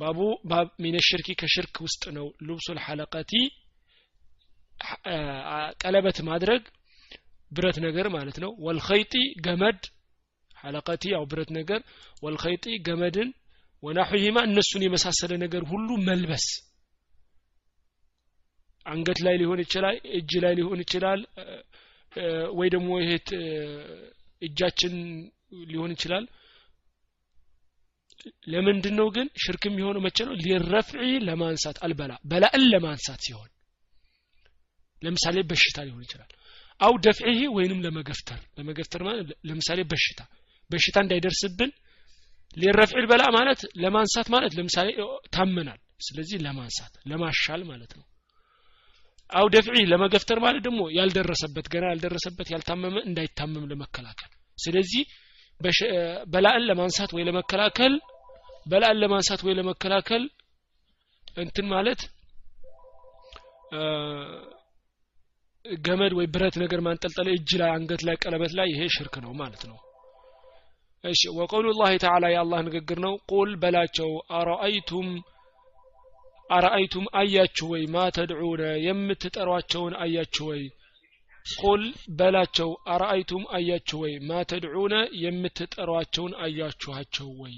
ባቡ ባብ ሚነ ሽርኪ ከሽርክ ውስጥ ነው። ልብሱል ሐለቀቲ ቀለበት ማድረግ ብረት ነገር ማለት ነው። ወልኸይጢ ገመድ ሐለቀቲ ያው ብረት ነገር ወልኸይጢ ገመድን ወናሑሂማ እነሱን የመሳሰለ ነገር ሁሉ መልበስ። አንገት ላይ ሊሆን ይችላል እጅ ላይ ሊሆን ይችላል ወይ ደግሞ ይሄ እጃችን ሊሆን ይችላል ለምንድን ነው ግን ሽርክ የሚሆነው መቼ ነው? ሊረፍዒ ለማንሳት አልበላ በላእን ለማንሳት ሲሆን። ለምሳሌ በሽታ ሊሆን ይችላል። አው ደፍዒሂ ወይንም ለመገፍተር ለመገፍተር ማለት ለምሳሌ በሽታ በሽታ እንዳይደርስብን ሊረፍዕ በላ ማለት ለማንሳት ማለት ለምሳሌ ታመናል። ስለዚህ ለማንሳት ለማሻል ማለት ነው። አው ደፍዒ ለመገፍተር ማለት ደግሞ ያልደረሰበት ገና ያልደረሰበት ያልታመመ እንዳይታመም ለመከላከል። ስለዚህ በላእን ለማንሳት ወይ ለመከላከል በላእን ለማንሳት ወይ ለመከላከል እንትን ማለት ገመድ ወይ ብረት ነገር ማንጠልጠል እጅ ላይ አንገት ላይ ቀለበት ላይ ይሄ ሽርክ ነው ማለት ነው። እሺ ወቀውሉ ላህ ተዓላ የአላህ ንግግር ነው። ቁል በላቸው አረአይቱም አረአይቱም አያችሁ ወይ? ማ ተድዑነ የምትጠሯቸውን አያችሁ ወይ? ቁል በላቸው አረአይቱም አያችሁ ወይ? ማ ተድዑነ የምትጠሯቸውን አያችኋቸው ወይ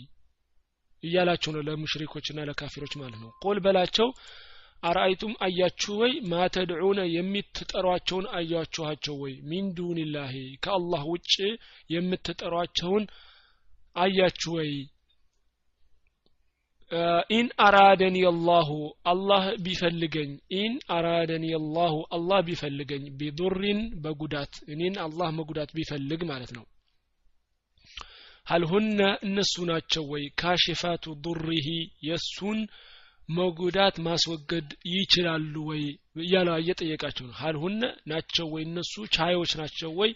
እያላችሁ ነው ለሙሽሪኮችና ለካፊሮች ማለት ነው። قل በላቸው أرأيتم አያችሁ ወይ? ما تدعون የምትጠሯቸውን አያችኋቸው ወይ? من دون الله ከአላህ ውጭ የምትጠሯቸውን አያችሁ ወይ? إن أرادني الله አላህ ቢፈልገኝ إن أرادني الله አላህ ቢፈልገኝ بضر በጉዳት እኔን አላህ መጉዳት ቢፈልግ ማለት ነው هل هن እነሱ ናቸው ወይ كاشفات ضره የእሱን መጉዳት ማስወገድ ይችላሉ ወይ እያለ እየጠየቃቸው ነው هل هن ናቸው ወይ እነሱ ቻዮች ናቸው ወይ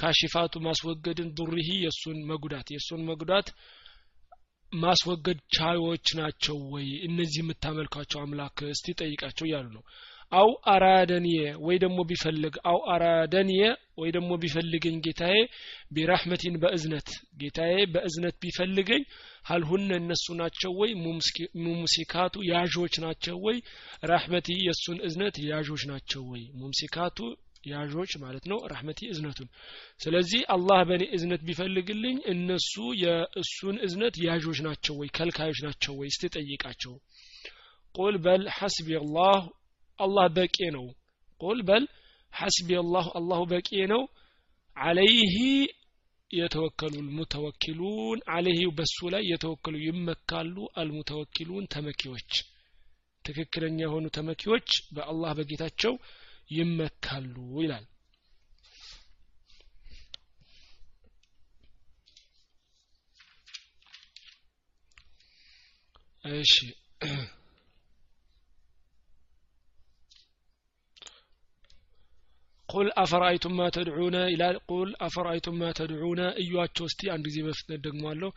كاشفات ማስወገድን ضره የእሱን መጉዳት የእሱን መጉዳት ማስወገድ ቻዮች ናቸው ወይ እነዚህ የምታመልኳቸው አምላክ እስቲ ጠይቃቸው እያሉ ነው أو أرادني ወይ ደግሞ ቢፈልግ أو أرادني ወይ ደግሞ ቢፈልገኝ ጌታዬ ቢራህመቲን በእዝነት ጌታዬ በእዝነት ቢፈልገኝ ሀልሁነ እነሱ ናቸው ወይ? ሙምሲካቱ ያዦች ናቸው ወይ? ራህመቲ የእሱን እዝነት ያዦች ናቸው ወይ? ሙምሲካቱ ያዦች ማለት ነው ረህመቲ እዝነቱን። ስለዚህ አላህ በእኔ እዝነት ቢፈልግልኝ እነሱ የእሱን እዝነት ያዦች ናቸው ወይ? ከልካዮች ናቸው ወይ? እስቲ ጠይቃቸው። ቁል በል ሐስቢ አላህ አላህ በቂ ነው። ቁል በል ሐስቢ አላሁ አላሁ በቂ ነው። አለይህ የተወከሉ ልሙተወኪሉን አለይህ በሱ ላይ የተወከሉ ይመካሉ። አልሙተወኪሉን ተመኪዎች ትክክለኛ የሆኑ ተመኪዎች በአላህ በጌታቸው ይመካሉ ይላል። እሺ ቁል አፈራአይቱም ማ ተድዑነ ይላል። ቁል አፈራአይቱም ማ ተድዑነ እዩዋቸው እስቲ አንድ ጊዜ በፍጥነት ደግሟለሁ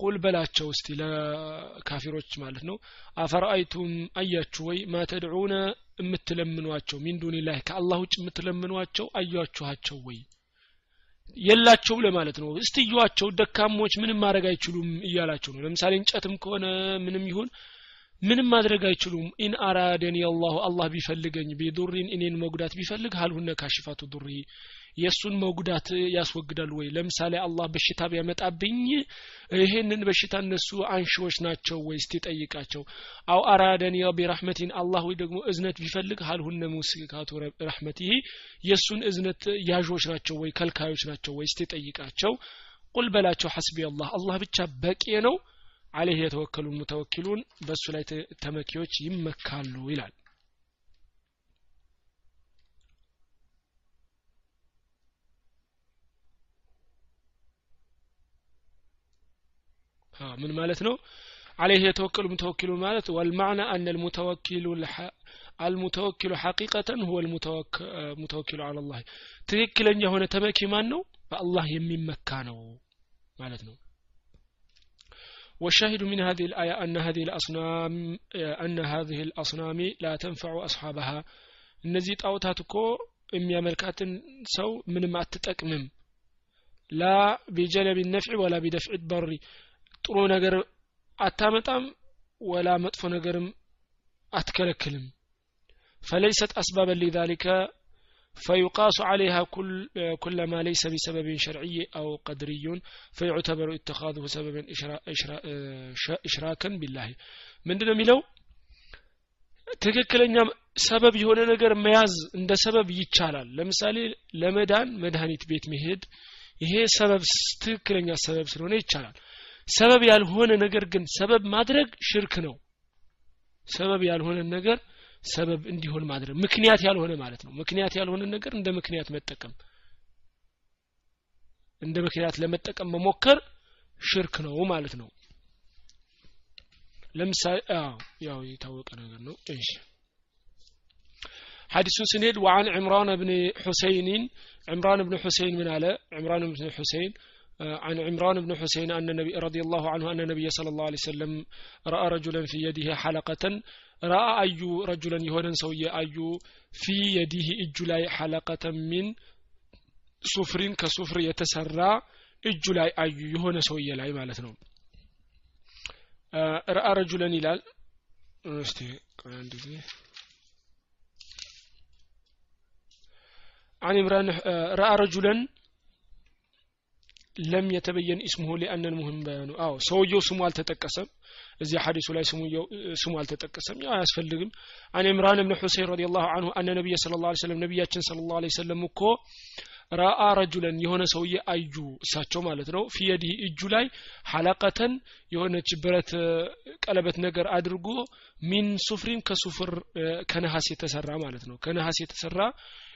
ቁል በላቸው እስቲ ለካፊሮች ማለት ነው። አፈራአይቱም አያችሁ ወይ? ማ ተድዑነ የምትለምኗቸው ሚን ዱኒላህ ከአላህ ውጭ የምትለምኗቸው አያችኋቸው ወይ? የላቸው ለማለት ነው። እስትዩዋቸው ደካሞች ምንም ማድረግ አይችሉም እያላቸው ነው። ለምሳሌ እንጨትም ከሆነ ምንም ይሁን ምንም ማድረግ አይችሉም። إن أرادني الله አላህ ቢፈልገኝ بضر እኔን መጉዳት ቢፈልግ هل هن كاشفات ضره የእሱን መጉዳት ያስወግዳሉ ወይ? ለምሳሌ አላህ በሽታ ቢያመጣብኝ ይሄንን በሽታ እነሱ አንሺዎች ናቸው ወይ? እስቲ ጠይቃቸው። أو أرادني برحمة አላህ ወይ ደግሞ እዝነት ቢፈልግ هل هن ممسكات رحمته የእሱን እዝነት ያዦች ናቸው ወይ? ከልካዮች ናቸው ወይ? እስቲ ጠይቃቸው። ቁል በላቸው ሐስቢ አላህ አላህ ብቻ በቂ ነው አለህ የተወከሉ ሙተወኪሉን በእሱ ላይ ተመኪዎች ይመካሉ ይላል ምን ማለት ነው عليه يتوكل متوكل ማለት والمعنى أن المتوكل المتوكل حقيقة هو المتوكل على الله ትክክለኛ የሆነ ተመኪ ማን ነው በአላህ የሚመካ ነው ማለት ነው والشاهد من هذه الآية أن هذه الأصنام أن هذه الأصنام لا تنفع أصحابها እነዚህ ጣዖታት እኮ የሚያመልካትን ሰው ምንም አትጠቅምም ላ ቢጀለብ ነፍዕ ወላ ቢደፍዕ በሪ ጥሩ ነገር አታመጣም ወላ መጥፎ ነገርም አትከለክልም ፈለይሰት አስባበን ሊዛሊከ فيقاس عليها كل كل ما ليس بسبب شرعي أو قدري فيعتبر اتخاذه سببا إشراكا بالله من دون ميلو ትክክለኛ ሰበብ የሆነ ነገር መያዝ እንደ ሰበብ ይቻላል ለምሳሌ ለመዳን መድኃኒት ቤት መሄድ ይሄ ሰበብ ትክክለኛ ሰበብ ስለሆነ ይቻላል ሰበብ ያልሆነ ነገር ግን ሰበብ ማድረግ ሽርክ ነው ሰበብ ያልሆነ ነገር ሰበብ እንዲሆን ማድረግ ምክንያት ያልሆነ ማለት ነው ምክንያት ያልሆነ ነገር እንደ ምክንያት መጠቀም እንደ ምክንያት ለመጠቀም መሞከር ሽርክ ነው ማለት ነው ለምሳሌ ያው የታወቀ ነገር ነው እሺ ሐዲሱን ስንሄድ وعن عمران بن حسين عمران بن حسين من على عمران بن حسين آه، عن عمران بن حسين أن النبي رضي الله عنه أن النبي صلى الله عليه وسلم رأى رجلا في يده حلقة رأى أي رجلا يهون سوية أي في يده إجلاي حلقة من صفر كصفر يتسرى إجلاي أي يهونا سوية لا يمالة نوم. آه، رأى رجلا إلى آه، عن عمران رأى رجلا لم يتبين اسمه لأن المهم بيانه አዎ ሰውየው ስሙ አልተጠቀሰም እዚህ ሐዲሱ ላይ ስሙ አልተጠቀሰም ያው አያስፈልግም عن عمران بن حصين رضي الله عنه أن النبي صلى الله عليه وسلم ነቢያችን صلى الله عليه وسلم እኮ رأى رجلا የሆነ ሰውዬ አዩ እሳቸው ማለት ነው في يده እጁ ላይ حلقة የሆነች ብረት ቀለበት ነገር አድርጎ من صفر ከ صفر ከነሐስ የተሰራ ማለት ነው። ከነሐስ የተሰራ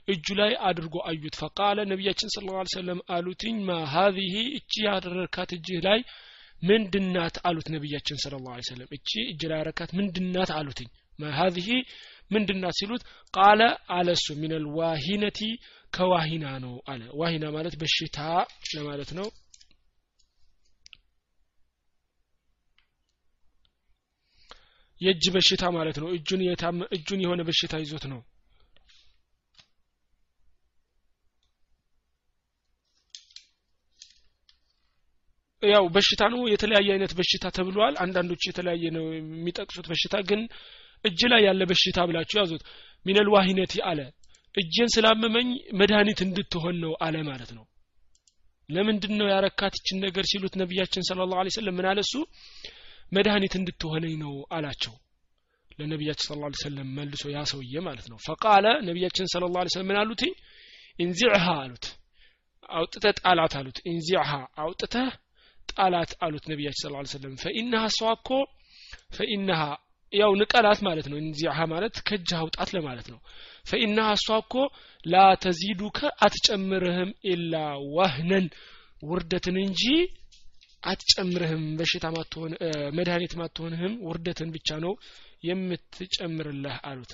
እጁ ላይ አድርጎ አዩት። ፈቃለ ነቢያችን ስለ ላ ሰለም አሉትኝ ማ ሀዚህ እቺ ያደረካት እጅህ ላይ ምንድናት? አሉት ነቢያችን ስለ ላ ሰለም እቺ እጅ ላይ ያረካት ምንድናት? አሉትኝ። ማ ሀዚህ ምንድናት? ሲሉት ቃለ አለሱ ሚነል ዋሂነቲ ከዋሂና ነው አለ። ዋሂና ማለት በሽታ ለማለት ነው። የእጅ በሽታ ማለት ነው። እጁን የሆነ በሽታ ይዞት ነው ያው በሽታ ነው የተለያየ አይነት በሽታ ተብሏል። አንዳንዶች የተለያየ ነው የሚጠቅሱት በሽታ ግን እጅ ላይ ያለ በሽታ ብላችሁ ያዙት። ሚነል ዋሂነቲ አለ እጄን ስላመመኝ መድኃኒት እንድትሆን ነው አለ ማለት ነው። ለምንድን ነው ያረካት ነገር ሲሉት ነቢያችን ስለ ላሁ ሰለም ምን አለ መድኃኒት እንድትሆነኝ ነው አላቸው። ለነቢያችን ስለ ላ ሰለም መልሶ ያ ሰውዬ ማለት ነው። ፈቃለ ነቢያችን ስለ ላ ሰለም ምን አሉት? ኢንዚዕሃ አሉት። አውጥተህ ጣላት አሉት። ኢንዚዕሃ አውጥተህ ጣላት አሉት ነቢያችን ስለ ላ ሰለም ፈኢናሃ እሷ እኮ ፈኢናሃ ያው ንቀላት ማለት ነው። እንዚሃ ማለት ከእጅ አውጣት ለማለት ነው። ፈኢናሃ እሷ እኮ ላ ተዚዱከ አትጨምርህም ኢላ ዋህነን ውርደትን እንጂ አትጨምርህም በሽታ መድኃኒት ማትሆንህም ውርደትን ብቻ ነው የምትጨምርልህ አሉት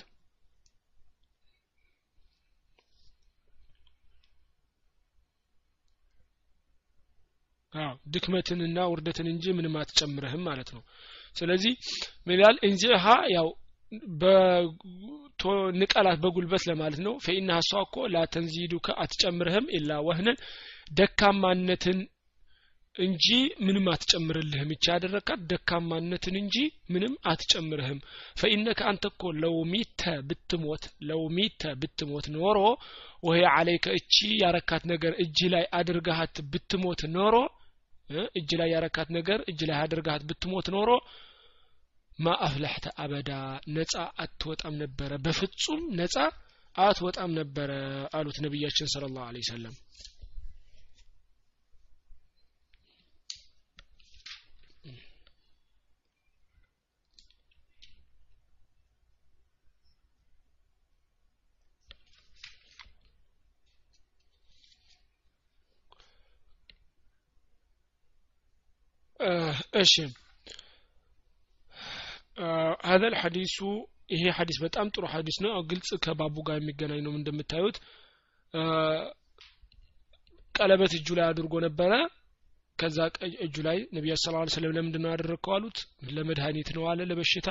ድክመትንና ውርደትን እንጂ ምንም አትጨምርህም ማለት ነው። ስለዚህ ምን ይላል? እንዚሃ ያው ንቀላት በጉልበት ለማለት ነው። ፈኢና እሷ እኮ ላተንዚዱከ አትጨምርህም ኢላ ወህነን ደካማነትን እንጂ ምንም አትጨምርልህም። ይቻ ያደረካት ደካማነትን እንጂ ምንም አትጨምርህም። ፈኢነከ አንተ እኮ ለው ሚተ ብትሞት ለው ሚተ ብትሞት ኖሮ ወይ አለይከ እቺ ያረካት ነገር እጅ ላይ አድርጋሃት ብትሞት ኖሮ እጅ ላይ ያረካት ነገር እጅ ላይ አድርጋሃት ብትሞት ኖሮ ማ አፍለሕተ አበዳ ነጻ አትወጣም ነበረ። በፍጹም ነጻ አትወጣም ነበረ አሉት ነቢያችን ስለ ላሁ ሰለም እሺ። ሀዘል ሐዲሱ ይሄ ሐዲስ በጣም ጥሩ ሐዲስ ነው። ግልጽ ከባቡ ጋር የሚገናኝ ነው እንደምታዩት። ቀለበት እጁ ላይ አድርጎ ነበረ። ከዛ እጁ ላይ ነቢያ ስ ላ ስለም ለምንድን ያደረግከው አሉት? ለመድኃኒት ነው አለ ለበሽታ።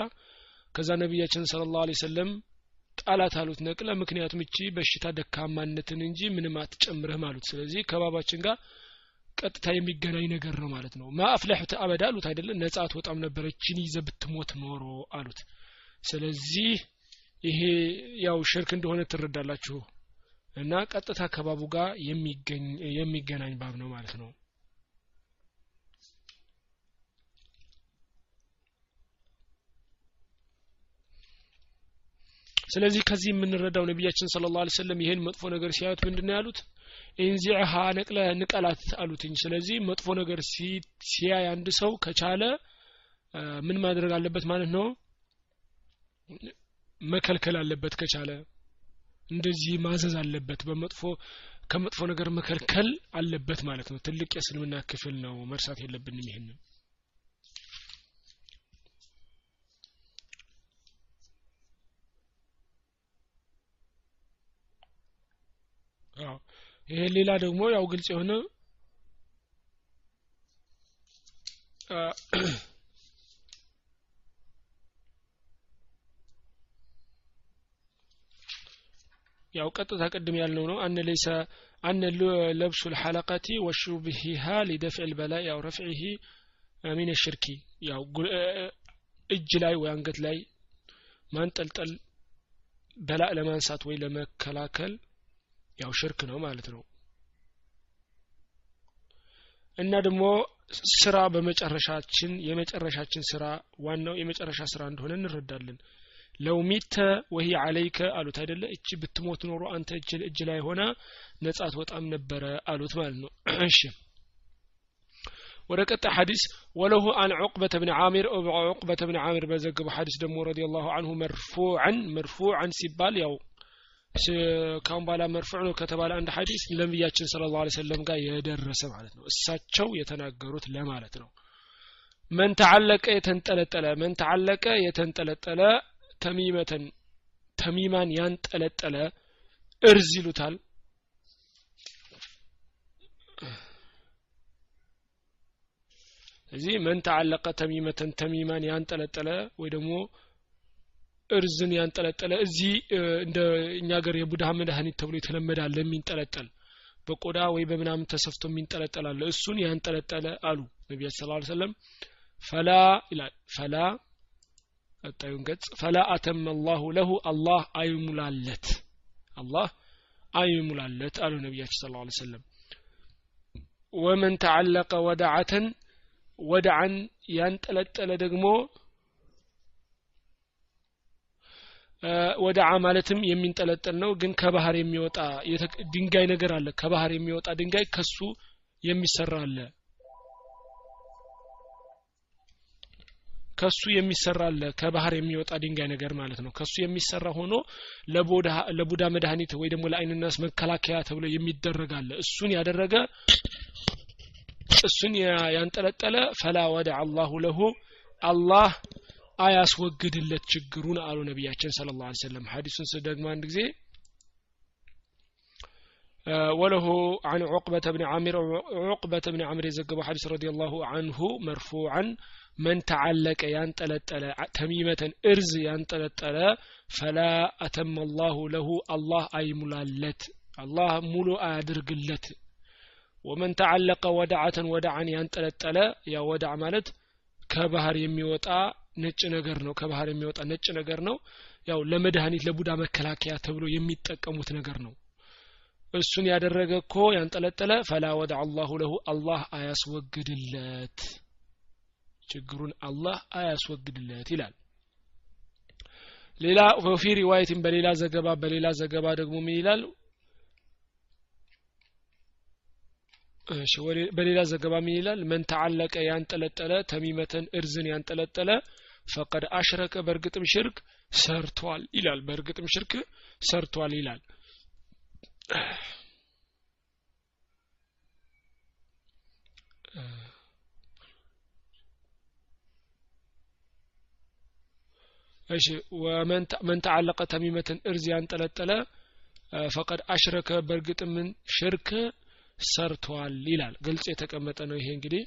ከዛ ነቢያችን ስለ ላሁ ሰለም ጣላት አሉት ነቅለ ምክንያቱም እቺ በሽታ ደካማነትን እንጂ ምንም አትጨምርህም አሉት። ስለዚህ ከባባችን ጋር ቀጥታ የሚገናኝ ነገር ነው ማለት ነው። ማአፍለሕተ አበዳ አሉት አይደለም ነጻ አትወጣም ነበረ እችን ይዘ ብትሞት ኖሮ አሉት። ስለዚህ ይሄ ያው ሽርክ እንደሆነ ትረዳላችሁ። እና ቀጥታ ከባቡ ጋር የሚገናኝ ባብ ነው ማለት ነው። ስለዚህ ከዚህ የምንረዳው ነቢያችን ስለ ላ ሰለም ይህን መጥፎ ነገር ሲያዩት ምንድን ነው ያሉት ኢንዚዕሃ ነቅለ ንቀላት አሉትኝ። ስለዚህ መጥፎ ነገር ሲያይ አንድ ሰው ከቻለ ምን ማድረግ አለበት ማለት ነው? መከልከል አለበት ከቻለ። እንደዚህ ማዘዝ አለበት። በመጥፎ ከመጥፎ ነገር መከልከል አለበት ማለት ነው። ትልቅ የእስልምና ክፍል ነው። መርሳት የለብንም ይህንን ይሄ ሌላ ደግሞ ያው ግልጽ የሆነ ያው ቀጥታ ቅድም ያልነው ነው። አነ ለይሰ አነ ለብሱ ልሐለቀቲ ወሹብሂሃ ሊደፍዕ ልበላይ ያው ረፍዒሂ ሚን ሽርኪ ያው እጅ ላይ ወይ አንገት ላይ ማንጠልጠል በላ ለማንሳት ወይ ለመከላከል ያው ሽርክ ነው ማለት ነው። እና ደግሞ ስራ በመጨረሻችን የመጨረሻችን ስራ ዋናው የመጨረሻ ስራ እንደሆነ እንረዳለን። ለው ሚተ ወሂ አለይከ አሉት አይደለ? እቺ ብትሞት ኖሮ አንተ እጅ ላይ ሆና ነጻ ትወጣም ነበረ አሉት ማለት ነው። እሺ። ወደ ቀጣይ ሐዲስ ወለሁ አን ዑቅበተ ብን ዓሚር ዑቅበተ ብን ዓሚር በዘገበው ሐዲስ ደግሞ ረዲ ላሁ አንሁ መርፉዓን መርፉዓን ሲባል ያው ካሁን በኋላ መርፉዕ ነው ከተባለ አንድ ሐዲስ ለነቢያችን ስለ ላ ሰለም ጋር የደረሰ ማለት ነው። እሳቸው የተናገሩት ለማለት ነው። መን ተዓለቀ የተንጠለጠለ መን ተዓለቀ የተንጠለጠለ ተሚመተን ተሚማን ያንጠለጠለ እርዝ ይሉታል። እዚህ መን ተዓለቀ ተሚመተን ተሚማን ያንጠለጠለ ወይ ደግሞ እርዝን ያንጠለጠለ እዚህ እንደ እኛ ሀገር የቡድሃ መድኃኒት ተብሎ የተለመዳለ የሚንጠለጠል። በቆዳ ወይ በምናምን ተሰፍቶ የሚንጠለጠላለ እሱን ያንጠለጠለ አሉ ነቢያት ስለ ሰለም ፈላ ይላል። ፈላ ቀጣዩን ገጽ ፈላ አተመ አላሁ ለሁ አላህ አይሙላለት አላህ አይሙላለት አሉ ነቢያችን ስለ ላ ሰለም ወመን ተዓለቀ ወዳዓተን ወዳዓን ያንጠለጠለ ደግሞ ወደ አ ማለትም የሚንጠለጠል ነው። ግን ከባህር የሚወጣ ድንጋይ ነገር አለ። ከባህር የሚወጣ ድንጋይ ከሱ የሚሰራ አለ። ከሱ የሚሰራ አለ። ከባህር የሚወጣ ድንጋይ ነገር ማለት ነው። ከሱ የሚሰራ ሆኖ ለቡዳ መድኃኒት ወይ ደግሞ ለአይንናስ መከላከያ ተብሎ የሚደረግ አለ። እሱን ያደረገ እሱን ያንጠለጠለ ፈላ ወደ አላሁ ለሁ አላህ አያስወግድለት ችግሩን አሉ ነቢያችን ስለ ላ ሰለም ሀዲሱን ስደግሞ አንድ ጊዜ وله عن عقبة بن عامر عقبة بن عامر يزقب حديث رضي الله عنه مرفوعا من تعلق ينطلطل تميمة ارز ينطلطل فلا أتم الله له الله أي ملالت الله ملو أدرقلت ወመን ተዓለቀ ወዳዓተን ወዳዓን ያንጠለጠለ ያ ወዳዕ ማለት ከባህር የሚወጣ ነጭ ነገር ነው ከባህር የሚወጣ ነጭ ነገር ነው። ያው ለመድኃኒት ለቡዳ መከላከያ ተብሎ የሚጠቀሙት ነገር ነው። እሱን ያደረገ እኮ ያንጠለጠለ ፈላ ወደ አላሁ ለሁ አላህ አያስወግድለት ችግሩን አላህ አያስወግድለት ይላል። ሌላ ወፊ ሪዋየትን በሌላ ዘገባ በሌላ ዘገባ ደግሞ ምን ይላል በሌላ ዘገባ ምን ይላል? መን ተዓለቀ ያንጠለጠለ ተሚመተን እርዝን ያንጠለጠለ ፈቀድ አሽረከ በእርግጥም ሽርክ ሰርቷል ይላል። በእርግጥም ሽርክ ሰርቷል ይላል። እሺ ومن تعلق تميمة እርዝ ያንጠለጠለ فقد أشرك በእርግጥ ምን ሽርክ ሰርቷል ይላል። ግልጽ የተቀመጠ ነው ይሄ እንግዲህ።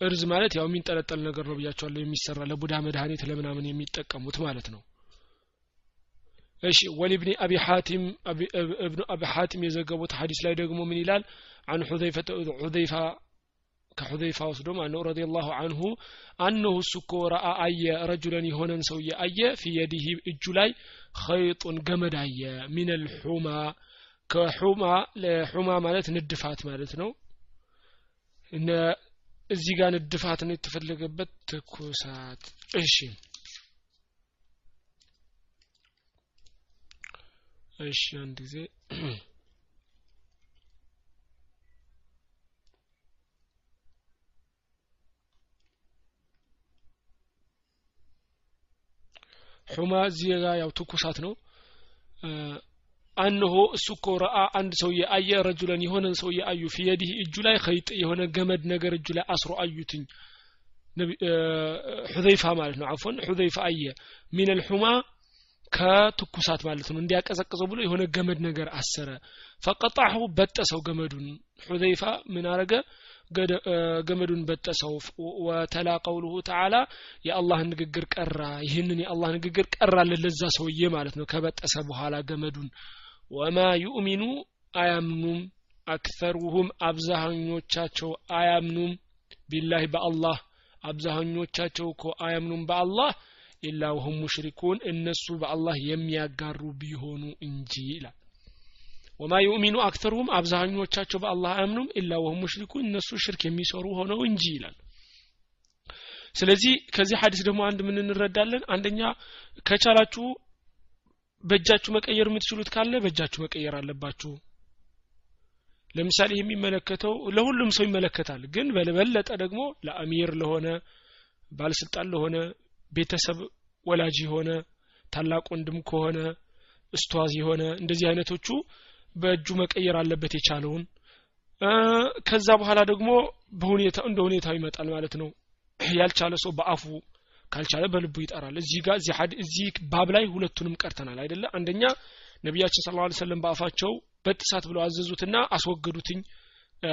እርዝ ማለት ያው የሚንጠለጠል ነገር ነው ብያቸዋለሁ። የሚሰራ ለቡዳ መድኃኒት ለምናምን የሚጠቀሙት ማለት ነው። እሺ ولابن أبي حاتم ኢብኑ አቢ ሐቲም የዘገቡት ሐዲስ ላይ ደግሞ ምን ይላል? አን ሑዘይፋ ከሑዘይፋ ወስዶ ማለት ነው ረዲየላሁ አንሁ አነሁ እሱ እኮ ረአ አየ ረጁለን የሆነን ሰውዬ አየ የዲህ እጁ ላይ ኸይጡን ገመድ አየ። ሚነል ሑማ ከሑማ ለሑማ ማለት ንድፋት ማለት ነው። እዚህ ጋር ንድፋት ነው የተፈለገበት ትኩሳት። እሺ። እሺ አንድ ጊዜ *clears throat* ሑማ እዚህ ጋር ያው ትኩሳት ነው። አንሆ እሱ እኮ ረአ አንድ ሰውዬ አየ ረጁለን የሆነን ሰውዬ አዩ ፊየዲህ እጁ ላይ ኸይጥ የሆነ ገመድ ነገር እጁ ላይ አስሮ አዩትኝ። ሑዘይፋ ማለት ነው። አፎን ሑዘይፋ አየ። ሚነል ሑማ ከትኩሳት ማለት ነው። እንዲያቀዘቅዘው ብሎ የሆነ ገመድ ነገር አሰረ። ፈቀጣሁ በጠሰው ገመዱን። ሑዘይፋ ምን አረገ ገመዱን በጠሰው። ወተላ ቀውሉሁ ተዓላ የአላህ ንግግር ቀራ። ይህንን የአላህ ንግግር ቀራልን ለዛ ሰውዬ ማለት ነው። ከበጠሰ በኋላ ገመዱን። ወማ ዩእሚኑ አያምኑም። አክተሩሁም አብዛኞቻቸው አያምኑም። ቢላህ በአላህ አብዛኞቻቸው እኮ አያምኑም በአላህ። ኢላ ወሁም ሙሽሪኩን እነሱ በአላህ የሚያጋሩ ቢሆኑ እንጂ ይላል ወማ ዩእሚኑ አክተሩሁም አብዛኞቻቸው በአላህ አያምኑም ኢላ ወሁም ሙሽሪኩን እነሱ ሽርክ የሚሰሩ ሆነው እንጂ ይላል። ስለዚህ ከዚህ ሀዲስ ደግሞ አንድ ምን እንረዳለን? አንደኛ ከቻላችሁ በእጃችሁ መቀየር የምትችሉት ካለ በእጃችሁ መቀየር አለባችሁ። ለምሳሌ የሚመለከተው ለሁሉም ሰው ይመለከታል ግን በበለጠ ደግሞ ለአሚር ለሆነ ባለስልጣን ለሆነ ቤተሰብ ወላጅ የሆነ ታላቅ ወንድም ከሆነ እስቷዝ የሆነ እንደዚህ አይነቶቹ በእጁ መቀየር አለበት የቻለውን። ከዛ በኋላ ደግሞ በሁኔታ እንደ ሁኔታው ይመጣል ማለት ነው። ያልቻለ ሰው በአፉ ካልቻለ በልቡ ይጠራል። እዚህ ጋር እዚህ ባብ ላይ ሁለቱንም ቀርተናል አይደለ? አንደኛ ነቢያችን ስለ ላ ሰለም በአፋቸው በጥሳት ብለው አዘዙትና አስወገዱትኝ።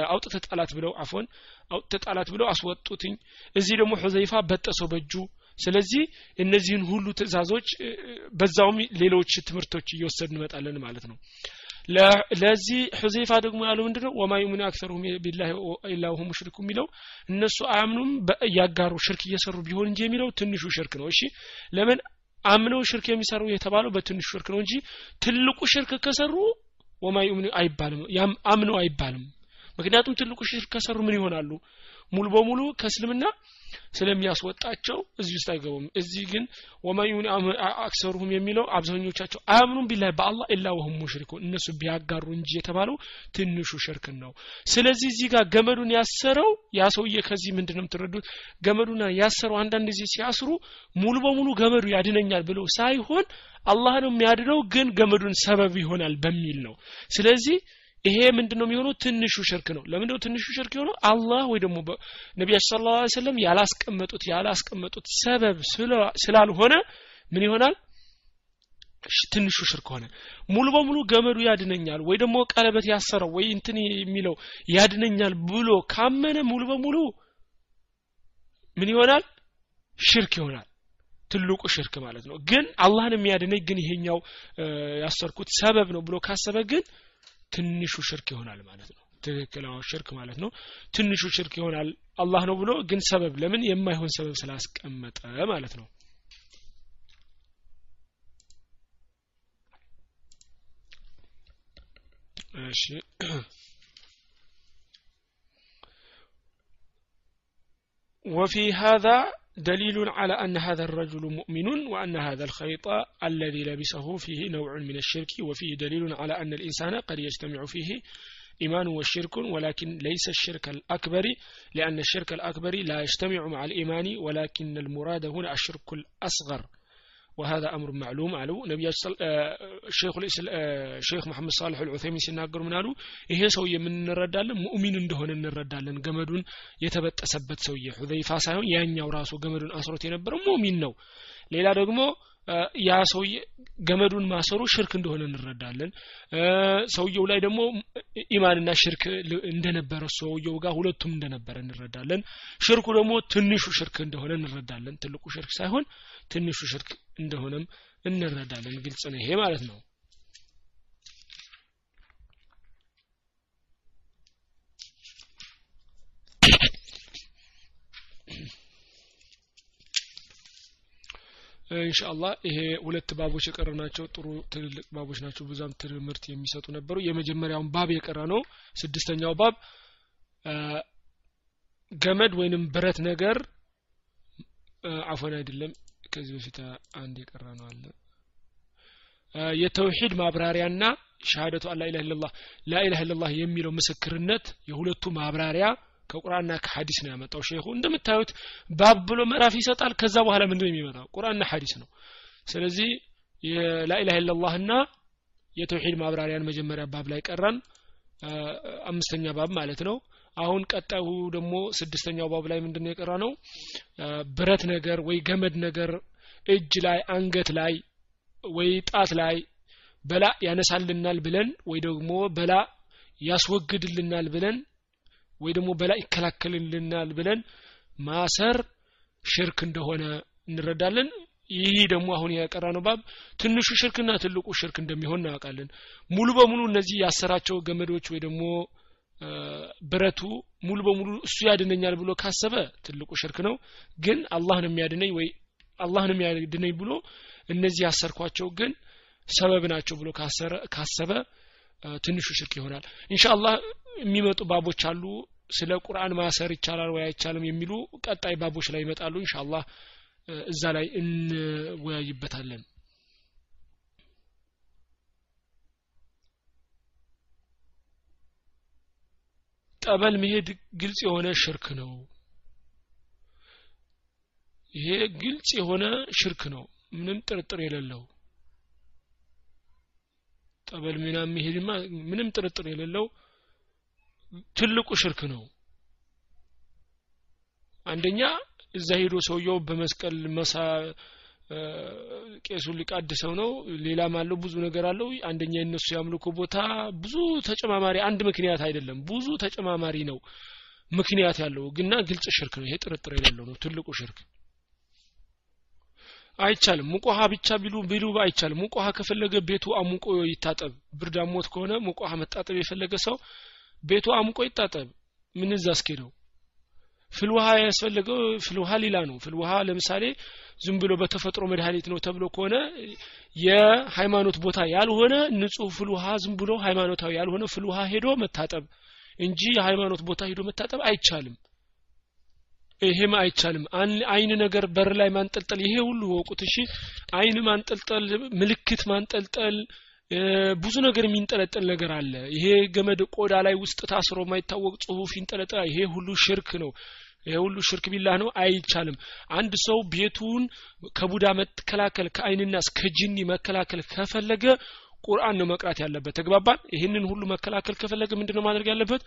አውጥተ ጣላት ብለው አፎን አውጥተ ጣላት ብለው አስወጡትኝ። እዚህ ደግሞ ሑዘይፋ በጠሰው በእጁ። ስለዚህ እነዚህን ሁሉ ትእዛዞች በዛውም ሌሎች ትምህርቶች እየወሰድ እንመጣለን ማለት ነው ለዚህ ሑዘይፋ ደግሞ ያለው ምንድነው? ወማ ዩሚኑ አክሰሩሁም ቢላሂ ኢላ ሁም ሙሽሪኩ የሚለው እነሱ አያምኑም እያጋሩ ሽርክ እየሰሩ ቢሆን እንጂ የሚለው ትንሹ ሽርክ ነው። እሺ ለምን አምነው ሽርክ የሚሰሩ የተባለው በትንሹ ሽርክ ነው እንጂ ትልቁ ሽርክ ከሰሩ ወማ ዩሚኑ አይባልም። አምነው አይባልም። ምክንያቱም ትልቁ ሽርክ ከሰሩ ምን ይሆናሉ ሙሉ በሙሉ ከእስልምና ስለሚያስወጣቸው እዚህ ውስጥ አይገቡም። እዚህ ግን ወማዩን አክሰሩሁም የሚለው አብዛኞቻቸው አያምኑም ቢላይ በአላህ ኢላ ወሁም ሙሽሪኩን እነሱ ቢያጋሩ እንጂ የተባለው ትንሹ ሽርክን ነው። ስለዚህ እዚህ ጋር ገመዱን ያሰረው ያ ሰውዬ ከዚህ ምንድን ነው የምትረዱት? ገመዱን ያሰረው አንዳንድ ጊዜ ሲያስሩ ሙሉ በሙሉ ገመዱ ያድነኛል ብለው ሳይሆን አላህ ነው የሚያድነው ግን ገመዱን ሰበብ ይሆናል በሚል ነው። ስለዚህ ይሄ ምንድነው የሚሆነው? ትንሹ ሽርክ ነው። ለምንድነው ትንሹ ሽርክ የሆነው? አላህ ወይ ደግሞ ነቢያችን ስለ ላ ሰለም ያላስቀመጡት ያላስቀመጡት ሰበብ ስላልሆነ ምን ይሆናል? ትንሹ ሽርክ ሆነ። ሙሉ በሙሉ ገመዱ ያድነኛል ወይ ደግሞ ቀለበት ያሰረው ወይ እንትን የሚለው ያድነኛል ብሎ ካመነ ሙሉ በሙሉ ምን ይሆናል? ሽርክ ይሆናል። ትልቁ ሽርክ ማለት ነው። ግን አላህን የሚያድነኝ ግን ይሄኛው ያሰርኩት ሰበብ ነው ብሎ ካሰበ ግን ትንሹ ሽርክ ይሆናል ማለት ነው ትክክለኛው ሽርክ ማለት ነው ትንሹ ሽርክ ይሆናል አላህ ነው ብሎ ግን ሰበብ ለምን የማይሆን ሰበብ ስላስቀመጠ ማለት ነው እሺ وفي هذا دليل على أن هذا الرجل مؤمن وأن هذا الخيط الذي لبسه فيه نوع من الشرك وفيه دليل على أن الإنسان قد يجتمع فيه إيمان وشرك ولكن ليس الشرك الأكبر لأن الشرك الأكبر لا يجتمع مع الإيمان ولكن المراد هنا الشرك الأصغر. وهذا أمر معلوم አሉ ነቢያችን ሼኹ ሼክ መሐመድ ሳልሕ አልዑተይሚን ሲናገሩ ምን አሉ ይሄ ሰውዬ የምንረዳለን ሙእሚን እንደሆነ እንረዳለን ገመዱን የተበጠሰበት ሰውዬ ሁዘይፋ ሳይሆን ያኛው ራሱ ገመዱን አስሮት የነበረው ሙእሚን ነው ሌላ ደግሞ ያ ሰውዬ ገመዱን ማሰሩ ሽርክ እንደሆነ እንረዳለን። ሰውየው ላይ ደግሞ ኢማንና ሽርክ እንደነበረ ሰውየው ጋር ሁለቱም እንደነበረ እንረዳለን። ሽርኩ ደግሞ ትንሹ ሽርክ እንደሆነ እንረዳለን። ትልቁ ሽርክ ሳይሆን ትንሹ ሽርክ እንደሆነም እንረዳለን። ግልጽ ነው ይሄ ማለት ነው ኢንሻአላህ ይሄ ሁለት ባቦች የቀረ ናቸው። ጥሩ ትልልቅ ባቦች ናቸው። ብዙም ትምህርት የሚሰጡ ነበሩ። የመጀመሪያውን ባብ የቀረ ነው ስድስተኛው ባብ ገመድ ወይንም ብረት ነገር አፎን አይደለም። ከዚህ በፊት አንድ የቀረ ነው አለ የተውሂድ ማብራሪያና ሻሃደቱ አላ ኢላህ ኢላላህ ላኢላህ ኢላላህ የሚለው ምስክርነት የሁለቱ ማብራሪያ ከቁርአንና ከሐዲስ ነው ያመጣው ሼኹ። እንደምታዩት ባብ ብሎ ምዕራፍ ይሰጣል ከዛ በኋላ ምንድነው የሚመጣው? ቁርአንና ሐዲስ ነው። ስለዚህ የላኢላህ ኢላላህና የተውሂድ ማብራሪያን መጀመሪያ ባብ ላይ ቀራን አምስተኛ ባብ ማለት ነው። አሁን ቀጣዩ ደግሞ ስድስተኛው ባብ ላይ ምንድነው የቀራ ነው ብረት ነገር ወይ ገመድ ነገር እጅ ላይ አንገት ላይ ወይ ጣት ላይ በላ ያነሳልናል ብለን ወይ ደግሞ በላ ያስወግድልናል ብለን ወይ ደግሞ በላ ይከላከልልናል ብለን ማሰር ሽርክ እንደሆነ እንረዳለን። ይህ ደግሞ አሁን ያቀራ ነው ባብ ትንሹ ሽርክና ትልቁ ሽርክ እንደሚሆን እናውቃለን። ሙሉ በሙሉ እነዚህ ያሰራቸው ገመዶች ወይ ደግሞ ብረቱ ሙሉ በሙሉ እሱ ያድነኛል ብሎ ካሰበ ትልቁ ሽርክ ነው። ግን አላህን የሚያድነኝ ወይ አላህን የሚያድነኝ ብሎ እነዚህ ያሰርኳቸው ግን ሰበብ ናቸው ብሎ ካሰበ ትንሹ ሽርክ ይሆናል። ኢንሻአላህ የሚመጡ ባቦች አሉ ስለ ቁርአን ማሰር ይቻላል ወይ አይቻልም የሚሉ ቀጣይ ባቦች ላይ ይመጣሉ። ኢንሻአላህ እዛ ላይ እንወያይበታለን። ጠበል መሄድ ግልጽ የሆነ ሽርክ ነው። ይሄ ግልጽ የሆነ ሽርክ ነው። ምንም ጥርጥር የሌለው ጠበል ሚና መሄድማ ምንም ጥርጥር የሌለው ትልቁ ሽርክ ነው። አንደኛ እዛ ሄዶ ሰውየው በመስቀል መሳ ቄሱን ሊቃድሰው ነው። ሌላም አለው ብዙ ነገር አለው። አንደኛ የነሱ ያምልኮ ቦታ ብዙ ተጨማማሪ አንድ ምክንያት አይደለም። ብዙ ተጨማማሪ ነው ምክንያት ያለው። ግና ግልጽ ሽርክ ነው። ይሄ ጥርጥር የሌለው ነው። ትልቁ ሽርክ አይቻልም። ሙቆሃ ብቻ ቢሉ ቢሉ አይቻልም። ሙቆሃ ከፈለገ ቤቱ አሙቆ ይታጠብ። ብርድ አሞት ከሆነ ሙቆሃ መጣጠብ የፈለገ ሰው ቤቱ አሙቆ ይታጠብ። ምን እዛ አስኬደው ፍልውሃ ያስፈለገው ፍልውሃ ሌላ ነው። ፍልውሃ ለምሳሌ ዝም ብሎ በተፈጥሮ መድኃኒት ነው ተብሎ ከሆነ የሃይማኖት ቦታ ያልሆነ ንጹህ ፍልውሃ ዝም ብሎ ሃይማኖታዊ ያልሆነ ፍልውሃ ሄዶ መታጠብ እንጂ የሃይማኖት ቦታ ሄዶ መታጠብ አይቻልም። ይሄም አይቻልም። አይን ነገር በር ላይ ማንጠልጠል ይሄ ሁሉ ወቁት። እሺ አይን ማንጠልጠል ምልክት ማንጠልጠል ብዙ ነገር የሚንጠለጠል ነገር አለ። ይሄ ገመድ ቆዳ ላይ ውስጥ ታስሮ የማይታወቅ ጽሁፍ ይንጠለጠላል። ይሄ ሁሉ ሽርክ ነው። ይሄ ሁሉ ሽርክ ቢላህ ነው አይቻልም። አንድ ሰው ቤቱን ከቡዳ መከላከል ከአይንና እስከ ጅኒ መከላከል ከፈለገ ቁርአን ነው መቅራት ያለበት። ተግባባን? ይህንን ሁሉ መከላከል ከፈለገ ምንድነው ማድረግ ያለበት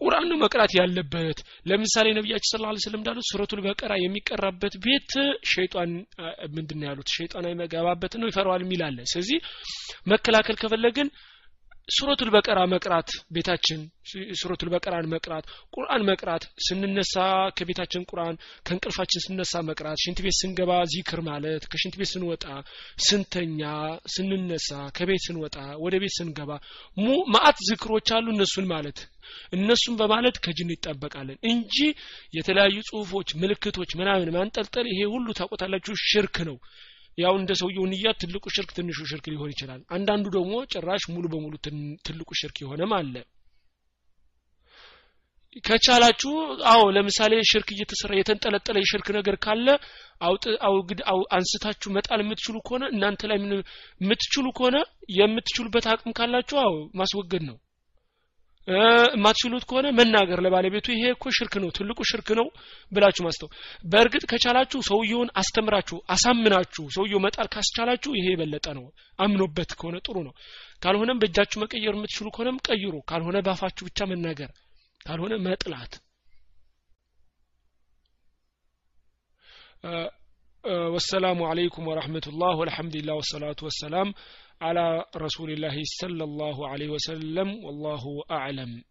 ቁርአን መቅራት ያለበት። ለምሳሌ ነቢያችን ስለ ላ ስለም እንዳሉት ሱረቱል በቀራ የሚቀራበት ቤት ሸይጣን ምንድን ያሉት? ሸይጣን አይመገባበት ነው ይፈራዋል የሚል አለ። ስለዚህ መከላከል ከፈለግን ሱረቱል በቀራ መቅራት ቤታችን ሱረቱል በቀራን መቅራት ቁርአን መቅራት ስንነሳ ከቤታችን ቁርአን ከእንቅልፋችን ስንነሳ መቅራት ሽንት ቤት ስንገባ ዚክር ማለት ከሽንት ቤት ስንወጣ ስንተኛ ስንነሳ ከቤት ስንወጣ ወደ ቤት ስንገባ ማአት ዝክሮች አሉ እነሱን ማለት። እነሱን በማለት ከጅን ይጠበቃለን እንጂ የተለያዩ ጽሁፎች ምልክቶች ምናምን ማንጠልጠል ይሄ ሁሉ ታቆታላችሁ ሽርክ ነው ያው እንደ ሰውየው ንያ ትልቁ ሽርክ ትንሹ ሽርክ ሊሆን ይችላል። አንዳንዱ ደግሞ ጭራሽ ሙሉ በሙሉ ትልቁ ሽርክ የሆነም አለ። ከቻላችሁ አዎ ለምሳሌ ሽርክ እየተሰራ የተንጠለጠለ የሽርክ ነገር ካለ አንስታችሁ መጣል የምትችሉ ከሆነ እናንተ ላይ የምትችሉ ከሆነ የምትችሉበት አቅም ካላችሁ አዎ ማስወገድ ነው የማትችሉት ከሆነ መናገር ለባለቤቱ ይሄ እኮ ሽርክ ነው ትልቁ ሽርክ ነው ብላችሁ ማስተው። በእርግጥ ከቻላችሁ ሰውየውን አስተምራችሁ አሳምናችሁ ሰውየው መጣል ካስቻላችሁ ይሄ የበለጠ ነው። አምኖበት ከሆነ ጥሩ ነው። ካልሆነም በእጃችሁ መቀየር የምትችሉ ከሆነም ቀይሩ። ካልሆነ ባፋችሁ ብቻ መናገር ካልሆነ መጥላት። ወሰላሙ አለይኩም ወረሕመቱላህ ወልሐምዱሊላህ ወሰላቱ ወሰላም። على رسول الله صلى الله عليه وسلم والله أعلم.